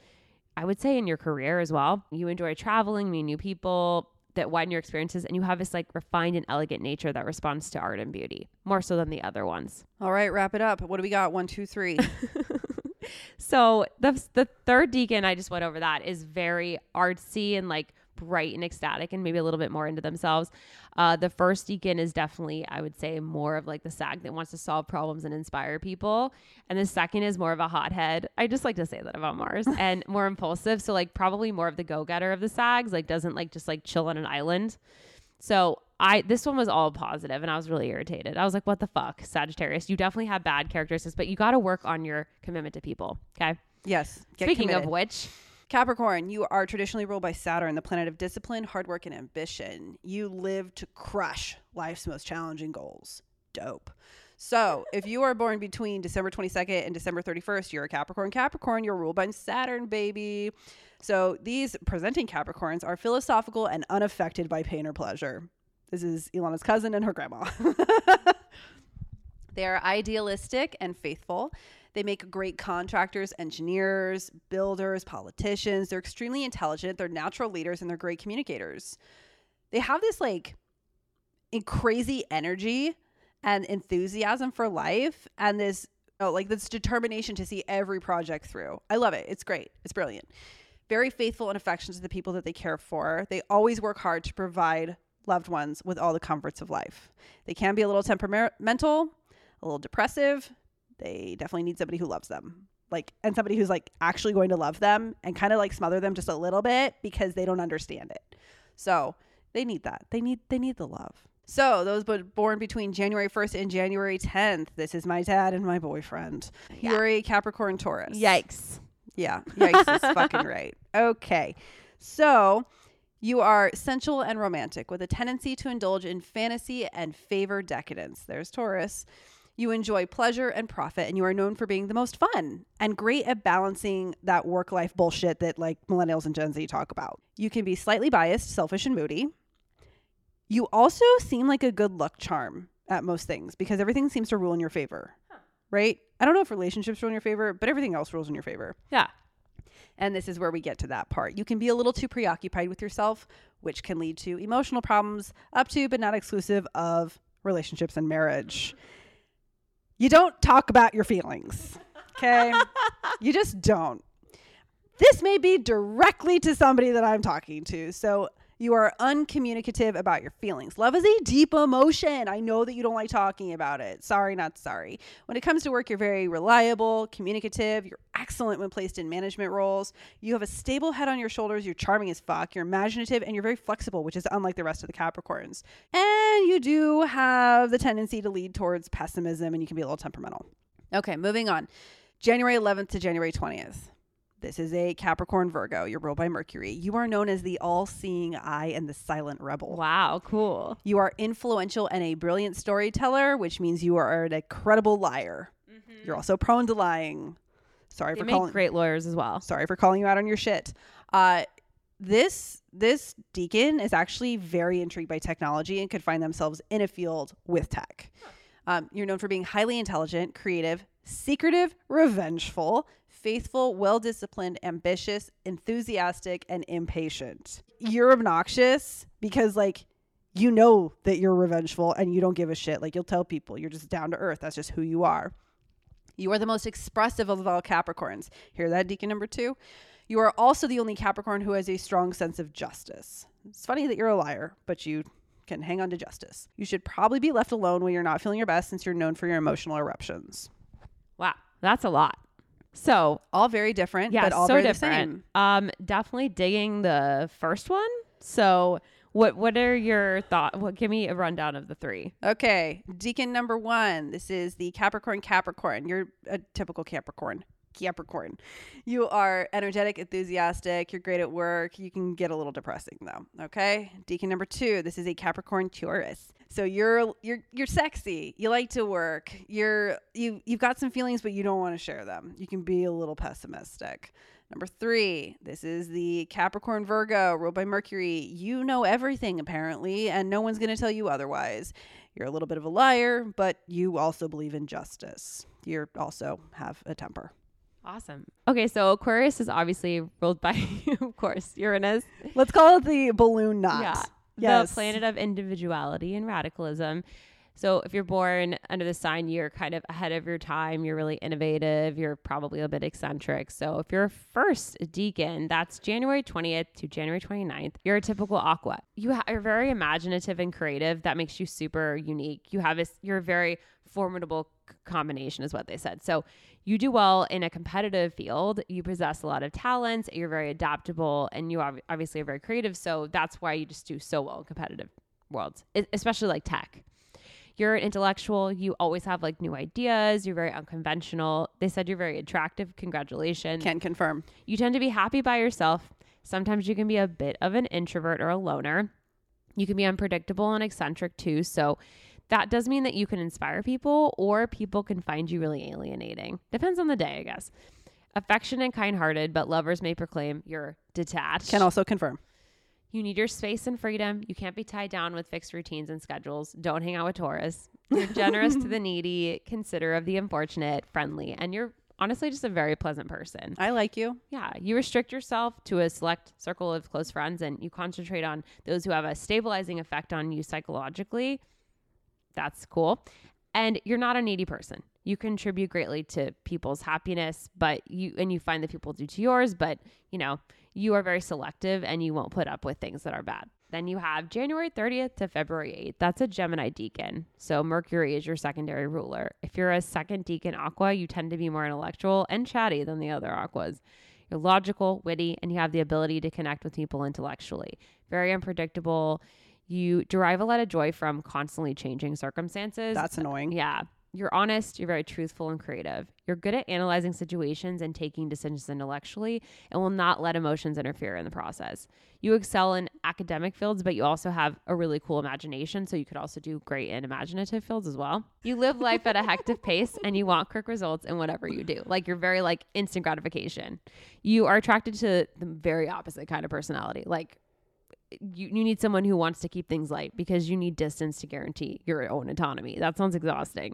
I would say in your career as well. You enjoy traveling, meeting new people that widen your experiences, and you have this like refined and elegant nature that responds to art and beauty more so than the other ones. All right, wrap it up. What do we got? One, two, three. So the the third decan, I just went over that, is very artsy and like bright and ecstatic and maybe a little bit more into themselves. Uh, the first decan is definitely, I would say, more of like the sag that wants to solve problems and inspire people. And the second is more of a hothead. I just like to say that about Mars and more impulsive. So like probably more of the go getter of the sags, like doesn't like just like chill on an island. So I this one was all positive and I was really irritated. I was like, what the fuck, Sagittarius? You definitely have bad characteristics, but you got to work on your commitment to people. Okay. yes. Speaking committed. of which, Capricorn, you are traditionally ruled by Saturn, the planet of discipline, hard work, and ambition. You live to crush life's most challenging goals. Dope. So, if you are born between December 22nd and December 31st, you're a Capricorn. Capricorn, you're ruled by Saturn, baby. So, these presenting Capricorns are philosophical and unaffected by pain or pleasure. This is Ilana's cousin and her grandma. they are idealistic and faithful. They make great contractors, engineers, builders, politicians. They're extremely intelligent. They're natural leaders and they're great communicators. They have this like crazy energy and enthusiasm for life and this oh, like this determination to see every project through. I love it. It's great. It's brilliant. Very faithful and affectionate to the people that they care for. They always work hard to provide loved ones with all the comforts of life. They can be a little temperamental, a little depressive. They definitely need somebody who loves them. Like and somebody who's like actually going to love them and kind of like smother them just a little bit because they don't understand it. So, they need that. They need they need the love. So, those born between January 1st and January 10th, this is my dad and my boyfriend. Yeah. You're a Capricorn Taurus. yikes. Yeah. Yikes is fucking right. Okay. So you are sensual and romantic with a tendency to indulge in fantasy and favor decadence. There's Taurus. You enjoy pleasure and profit, and you are known for being the most fun and great at balancing that work life bullshit that like millennials and Gen Z talk about. You can be slightly biased, selfish, and moody. You also seem like a good luck charm at most things because everything seems to rule in your favor, right? I don't know if relationships rule in your favor, but everything else rules in your favor. Yeah. And this is where we get to that part. You can be a little too preoccupied with yourself, which can lead to emotional problems, up to but not exclusive of relationships and marriage. You don't talk about your feelings, okay? you just don't. This may be directly to somebody that I'm talking to. So you are uncommunicative about your feelings. Love is a deep emotion. I know that you don't like talking about it. Sorry, not sorry. When it comes to work, you're very reliable, communicative. You're excellent when placed in management roles. You have a stable head on your shoulders. You're charming as fuck. You're imaginative and you're very flexible, which is unlike the rest of the Capricorns. And you do have the tendency to lead towards pessimism and you can be a little temperamental. Okay, moving on. January 11th to January 20th. This is a Capricorn Virgo. You're ruled by Mercury. You are known as the all seeing eye and the silent rebel. Wow, cool. You are influential and a brilliant storyteller, which means you are an incredible liar. You're also prone to lying. Sorry They for make calling. great lawyers as well. Sorry for calling you out on your shit. Uh, this this decan is actually very intrigued by technology and could find themselves in a field with tech. Um, you're known for being highly intelligent, creative, secretive, revengeful, faithful, well disciplined, ambitious, enthusiastic, and impatient. You're obnoxious because, like, you know that you're revengeful and you don't give a shit. Like, you'll tell people you're just down to earth. That's just who you are. You are the most expressive of all Capricorns. Hear that, Decan number two? You are also the only Capricorn who has a strong sense of justice. It's funny that you're a liar, but you can hang on to justice. You should probably be left alone when you're not feeling your best since you're known for your emotional eruptions. Wow, that's a lot. So All very different, yeah, but all so very different. Um, definitely digging the first one. So what what are your thought? What give me a rundown of the three? Okay, Decan number one. This is the Capricorn Capricorn. You're a typical Capricorn. Capricorn. You are energetic, enthusiastic, you're great at work. You can get a little depressing though. Okay? Decan number 2. This is a Capricorn Taurus. So you're you're you're sexy. You like to work. You're you you've got some feelings but you don't want to share them. You can be a little pessimistic. Number three, this is the Capricorn Virgo, ruled by Mercury. You know everything, apparently, and no one's going to tell you otherwise. You're a little bit of a liar, but you also believe in justice. You also have a temper. Awesome. Okay, so Aquarius is obviously ruled by, of course, Uranus. Let's call it the balloon knot. Yeah. Yes. The planet of individuality and radicalism. So if you're born under the sign, you're kind of ahead of your time. You're really innovative. You're probably a bit eccentric. So if you're a first decan, that's January 20th to January 29th. You're a typical aqua. You ha- are very imaginative and creative. That makes you super unique. You have this. You're a very formidable c- combination, is what they said. So you do well in a competitive field. You possess a lot of talents. You're very adaptable, and you ob- obviously are very creative. So that's why you just do so well in competitive worlds, especially like tech. You're an intellectual. You always have like new ideas. You're very unconventional. They said you're very attractive. Congratulations. Can confirm. You tend to be happy by yourself. Sometimes you can be a bit of an introvert or a loner. You can be unpredictable and eccentric too. So that does mean that you can inspire people or people can find you really alienating. Depends on the day, I guess. Affectionate and kind hearted, but lovers may proclaim you're detached. Can also confirm. You need your space and freedom. You can't be tied down with fixed routines and schedules. Don't hang out with Taurus. You're generous to the needy, considerate of the unfortunate, friendly, and you're honestly just a very pleasant person. I like you. Yeah, you restrict yourself to a select circle of close friends and you concentrate on those who have a stabilizing effect on you psychologically. That's cool. And you're not a needy person. You contribute greatly to people's happiness, but you and you find that people do to yours, but you know, you are very selective and you won't put up with things that are bad. Then you have January 30th to February 8th. That's a Gemini decan. So Mercury is your secondary ruler. If you're a second decan aqua, you tend to be more intellectual and chatty than the other aquas. You're logical, witty, and you have the ability to connect with people intellectually. Very unpredictable. You derive a lot of joy from constantly changing circumstances. That's annoying. Yeah. You're honest, you're very truthful and creative. You're good at analyzing situations and taking decisions intellectually and will not let emotions interfere in the process. You excel in academic fields, but you also have a really cool imagination, so you could also do great in imaginative fields as well. You live life at a hectic pace and you want quick results in whatever you do. Like you're very like instant gratification. You are attracted to the very opposite kind of personality. Like you, you need someone who wants to keep things light because you need distance to guarantee your own autonomy. That sounds exhausting.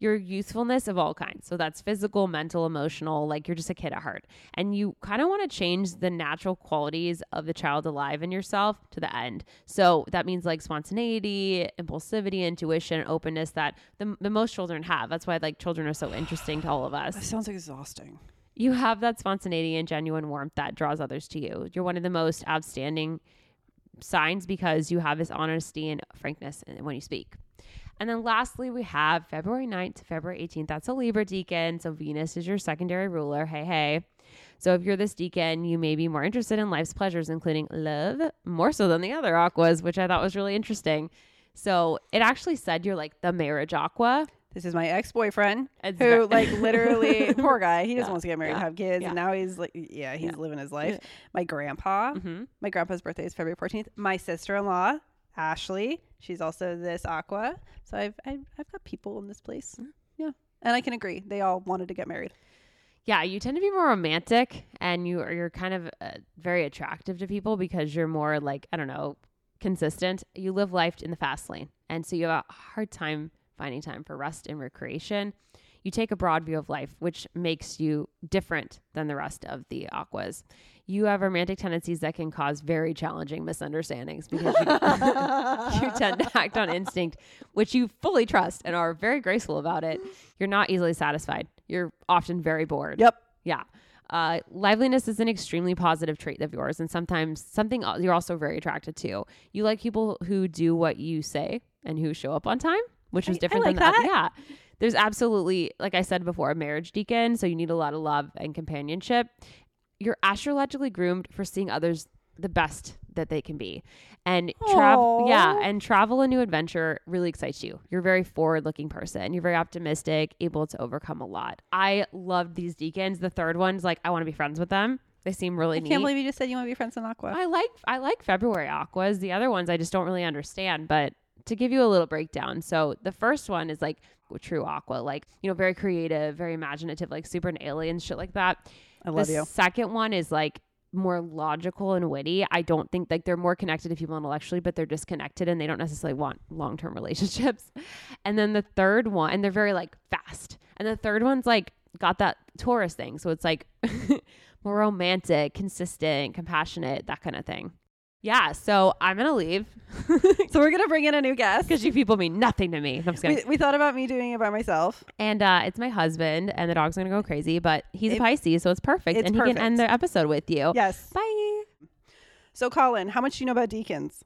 Your youthfulness of all kinds. So that's physical, mental, emotional, like you're just a kid at heart. And you kind of want to change the natural qualities of the child alive in yourself to the end. So that means like spontaneity, impulsivity, intuition, openness that the, the most children have. That's why like children are so interesting to all of us That sounds exhausting. you have that spontaneity and genuine warmth that draws others to you. You're one of the most outstanding signs because you have this honesty and frankness when you speak. And then lastly, we have February 9th to February 18th. That's a Libra decan. So Venus is your secondary ruler. Hey, hey. So if you're this decan, you may be more interested in life's pleasures, including love, more so than the other aquas, which I thought was really interesting. So it actually said you're like the marriage aqua. This is my ex boyfriend who, like, literally, poor guy. He just Yeah, wants to get married and have kids. yeah. And now he's like, yeah, he's Yeah. living his life. My grandpa, Mhm. my grandpa's birthday is February 14th. My sister in law, Ashley, she's also this aqua. So I've, I've, I've got people in this place. Mm. Yeah. And I can agree. They all wanted to get married. Yeah, you tend to be more romantic and you are you're kind of uh, very attractive to people because you're more like, I don't know, consistent. You live life in the fast lane. And so you have a hard time finding time for rest and recreation. You take a broad view of life, which makes you different than the rest of the aquas. You have romantic tendencies that can cause very challenging misunderstandings because you, you tend to act on instinct, which you fully trust and are very graceful about it. You're not easily satisfied. you're often very bored. Yep. Yeah. Uh, liveliness is an extremely positive trait of yours, and sometimes something you're also very attracted to. You like people who do what you say and who show up on time, which I- is I different like than that. yeah. There's absolutely, like I said before, a marriage decan, so you need a lot of love and companionship. You're astrologically groomed for seeing others the best that they can be, and travel. Yeah, and travel a new adventure really excites you. You're a very forward-looking person. You're very optimistic, able to overcome a lot. I love these decans. The third one's like I want to be friends with them. They seem really I neat. can't believe you just said you want to be friends with Aqua. I like I like February aquas. The other ones I just don't really understand. But to give you a little breakdown, so the first one is like true aqua, like you know, very creative, very imaginative, like super an alien shit like that. I love the you. second one is like more logical and witty. I don't think like they're more connected to people intellectually, but they're disconnected and they don't necessarily want long term relationships. And then the third one, and they're very like fast. And the third one's like got that Taurus thing. So it's like more romantic, consistent, compassionate, that kind of thing. Yeah. So I'm going to leave So we're gonna bring in a new guest. because you people mean nothing to me. I'm just kidding. We, we thought about me doing it by myself. And uh, it's my husband, and the dog's going to go crazy, but he's It- a Pisces, so it's perfect. it's and he perfect. can end the episode with you. Yes. Bye. So Colin, how much do you know about decans?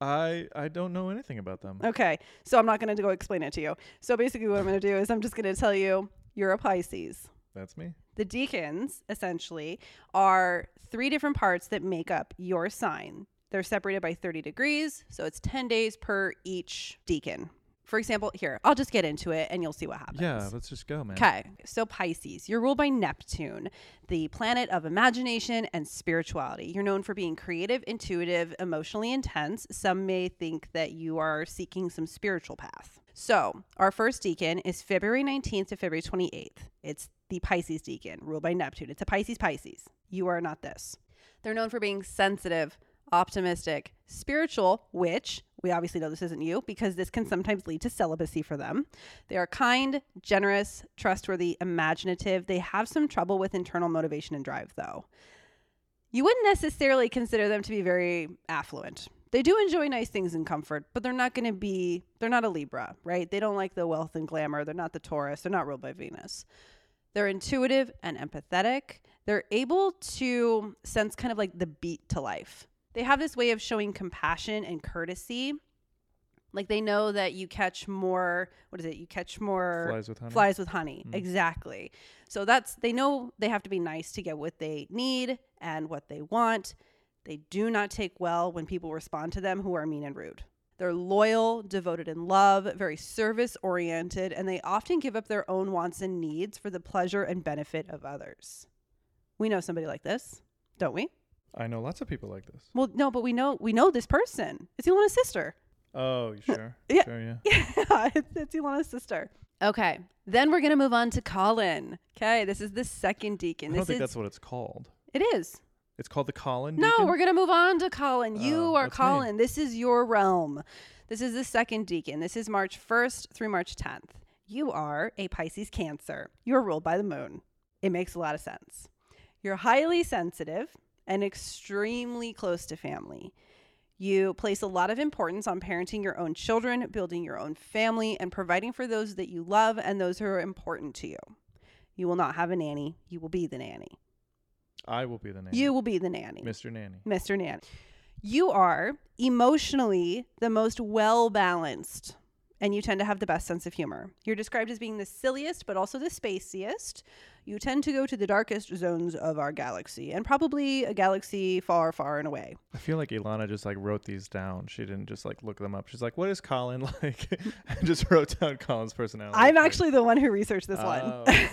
I I don't know anything about them. Okay. So I'm not gonna go explain it to you. So basically, what I'm gonna do is I'm just gonna tell you you're a Pisces. That's me. The decans essentially are three different parts that make up your sign. They're separated by 30 degrees, so it's 10 days per each decan. For example, here, I'll just get into it and you'll see what happens. Yeah, let's just go, man. Okay, so Pisces, you're ruled by Neptune, the planet of imagination and spirituality. You're known for being creative, intuitive, emotionally intense. Some may think that you are seeking some spiritual path. So, our first decan is February 19th to February 28th. It's the Pisces decan, ruled by Neptune. It's a Pisces Pisces. You are not this. They're known for being sensitive, optimistic, spiritual, which we obviously know this isn't you because this can sometimes lead to celibacy for them. They are kind, generous, trustworthy, imaginative. They have some trouble with internal motivation and drive, though. You wouldn't necessarily consider them to be very affluent. They do enjoy nice things and comfort, but they're not going to be, they're not a Libra, right? They don't like the wealth and glamour. They're not the Taurus. They're not ruled by Venus. They're intuitive and empathetic. They're able to sense kind of like the beat to life. They have this way of showing compassion and courtesy. Like they know that you catch more, what is it? You catch more Flies with honey. flies with honey. Mm. Exactly. So that's, they know they have to be nice to get what they need and what they want. They do not take well when people respond to them who are mean and rude. They're loyal, devoted in love, very service oriented, and they often give up their own wants and needs for the pleasure and benefit of others. We know somebody like this, don't we? I know lots of people like this. Well, no, but we know we know this person. It's Ilana's sister. Oh, you sure? Yeah. Sure, yeah. Yeah, it's, it's Ilana's sister. Okay, then we're gonna move on to Colin. Okay, this is the second decan. I don't This think is that's what it's called. it is. It's called the Colin. No, Decan? we're gonna move on to Colin. You Oh, are that's me. Colin. This is your realm. This is the second decan. This is March 1st through March 10th. You are a Pisces Cancer. You're ruled by the moon. It makes a lot of sense. You're highly sensitive and extremely close to family. You place a lot of importance on parenting your own children, building your own family, and providing for those that you love and those who are important to you. You will not have a nanny. You will be the nanny. I will be the nanny. You will be the nanny. Mr. Nanny. Mr. Nanny. You are emotionally the most well balanced, and you tend to have the best sense of humor. You're described as being the silliest, but also the spaciest. You tend to go to the darkest zones of our galaxy, and probably a galaxy far, far and away. I feel like Ilana just like wrote these down. She didn't just like look them up. She's like, "What is Colin like?" and just wrote down Colin's personality. I'm actually the one who researched this oh. one.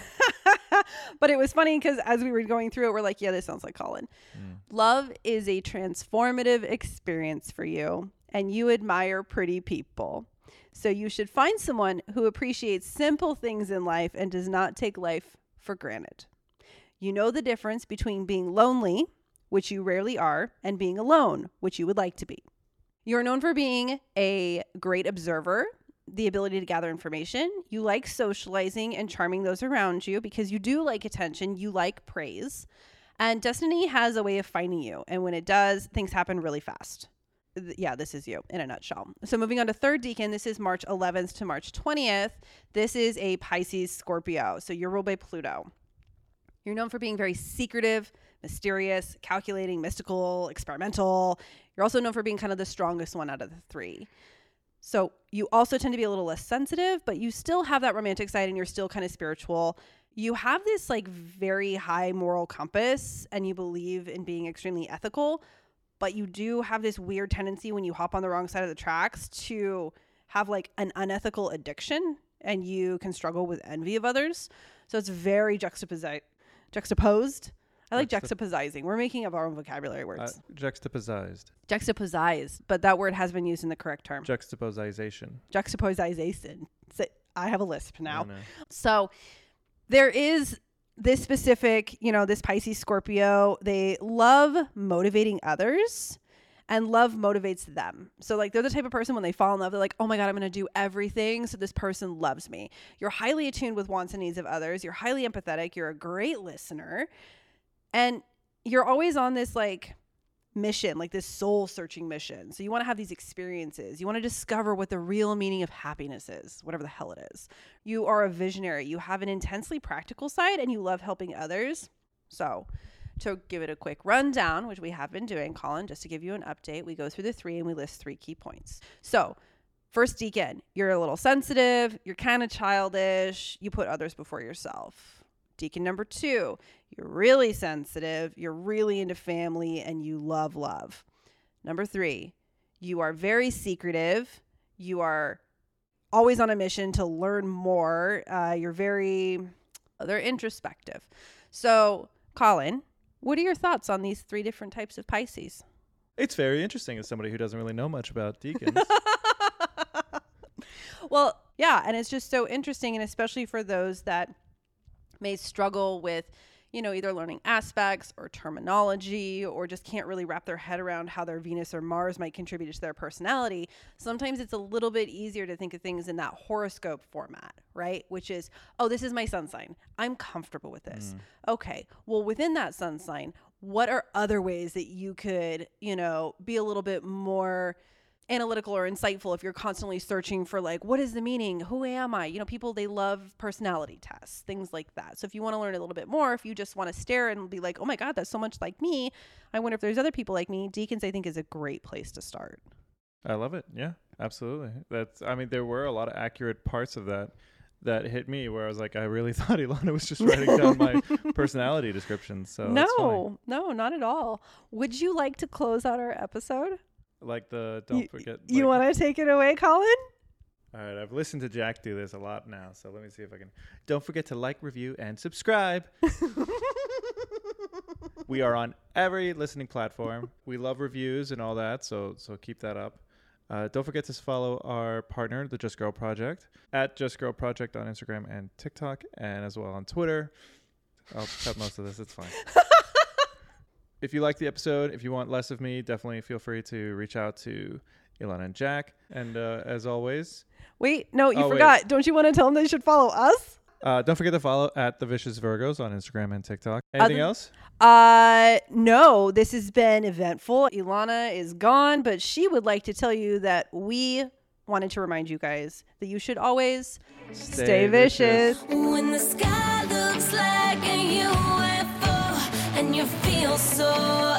But it was funny because as we were going through it, we're like, yeah, this sounds like Colin. Mm. Love is a transformative experience for you, and you admire pretty people. So you should find someone who appreciates simple things in life and does not take life for granted. You know the difference between being lonely, which you rarely are, and being alone, which you would like to be. You're known for being a great observer, the ability to gather information. You like socializing and charming those around you because you do like attention, you like praise. And destiny has a way of finding you. And when it does, things happen really fast. th- yeah, this is you in a nutshell. So moving on to third decan, this is March 11th to March 20th. This is a Pisces Scorpio. So you're ruled by Pluto. You're known for being very secretive, mysterious, calculating, mystical, experimental. You're also known for being kind of the strongest one out of the three. So you also tend to be a little less sensitive, but you still have that romantic side and you're still kind of spiritual. You have this like very high moral compass and you believe in being extremely ethical, but you do have this weird tendency when you hop on the wrong side of the tracks to have like an unethical addiction and you can struggle with envy of others. So it's very juxtaposi- juxtaposed. I like Juxtap- juxtaposing. We're making up our own vocabulary words. Uh, juxtaposized. Juxtaposized, but that word has been used in the correct term. Juxtaposization. Juxtaposization. So I have a lisp now. I know. So there is this specific, you know, this Pisces Scorpio, they love motivating others and love motivates them. So like they're the type of person when they fall in love, they're like, "Oh my god, I'm going to do everything so this person loves me." You're highly attuned with wants and needs of others. You're highly empathetic, you're a great listener. And you're always on this like mission, like this soul searching mission. So you want to have these experiences. You want to discover what the real meaning of happiness is, whatever the hell it is. You are a visionary. You have an intensely practical side and you love helping others. So, to give it a quick rundown, which we have been doing, Colin, just to give you an update, we go through the three and we list three key points. So, first decan, you're a little sensitive, you're kind of childish, you put others before yourself. Decan number two, you're really sensitive, you're really into family, and you love love. Number three, you are very secretive, you are always on a mission to learn more, uh, you're very, they're introspective. So, Colin, what are your thoughts on these three different types of Pisces? It's very interesting as somebody who doesn't really know much about decans. well, yeah, and it's just so interesting, and especially for those that may struggle with, you know, either learning aspects or terminology or just can't really wrap their head around how their Venus or Mars might contribute to their personality. Sometimes it's a little bit easier to think of things in that horoscope format, right? Which is, oh, this is my sun sign. I'm comfortable with this. Mm. Okay. Well, within that sun sign, what are other ways that you could, you know, be a little bit more analytical or insightful if you're constantly searching for like what is the meaning who am i you know people they love personality tests things like that so if you want to learn a little bit more if you just want to stare and be like oh my god that's so much like me i wonder if there's other people like me decans i think is a great place to start I love it. Yeah, absolutely. That's. I mean, there were a lot of accurate parts of that that hit me where I was like, I really thought Ilana was just writing down my personality descriptions. So no no not at all would you like to close out our episode like the don't you, forget. you want to take it away colin All right, I've listened to Jack do this a lot now, so let me see if I can. Don't forget to like, review, and subscribe. we are on every listening platform. We love reviews and all that, so so keep that up. Uh, don't forget to follow our partner, the Just Girl Project, at Just Girl Project on Instagram and TikTok, and as well on Twitter. I'll cut most of this. It's fine. if you like the episode, if you want less of me, definitely feel free to reach out to Ilana and Jack. And uh, as always, wait no you Oh, wait. forgot don't you want to tell them they should follow us Uh, don't forget to follow at the Vicious Virgos on Instagram and TikTok. Anything Other- else? Uh, no, this has been eventful. Ilana is gone, but she would like to tell you that we wanted to remind you guys that you should always stay, vicious. When the sky looks like a UFO and you so out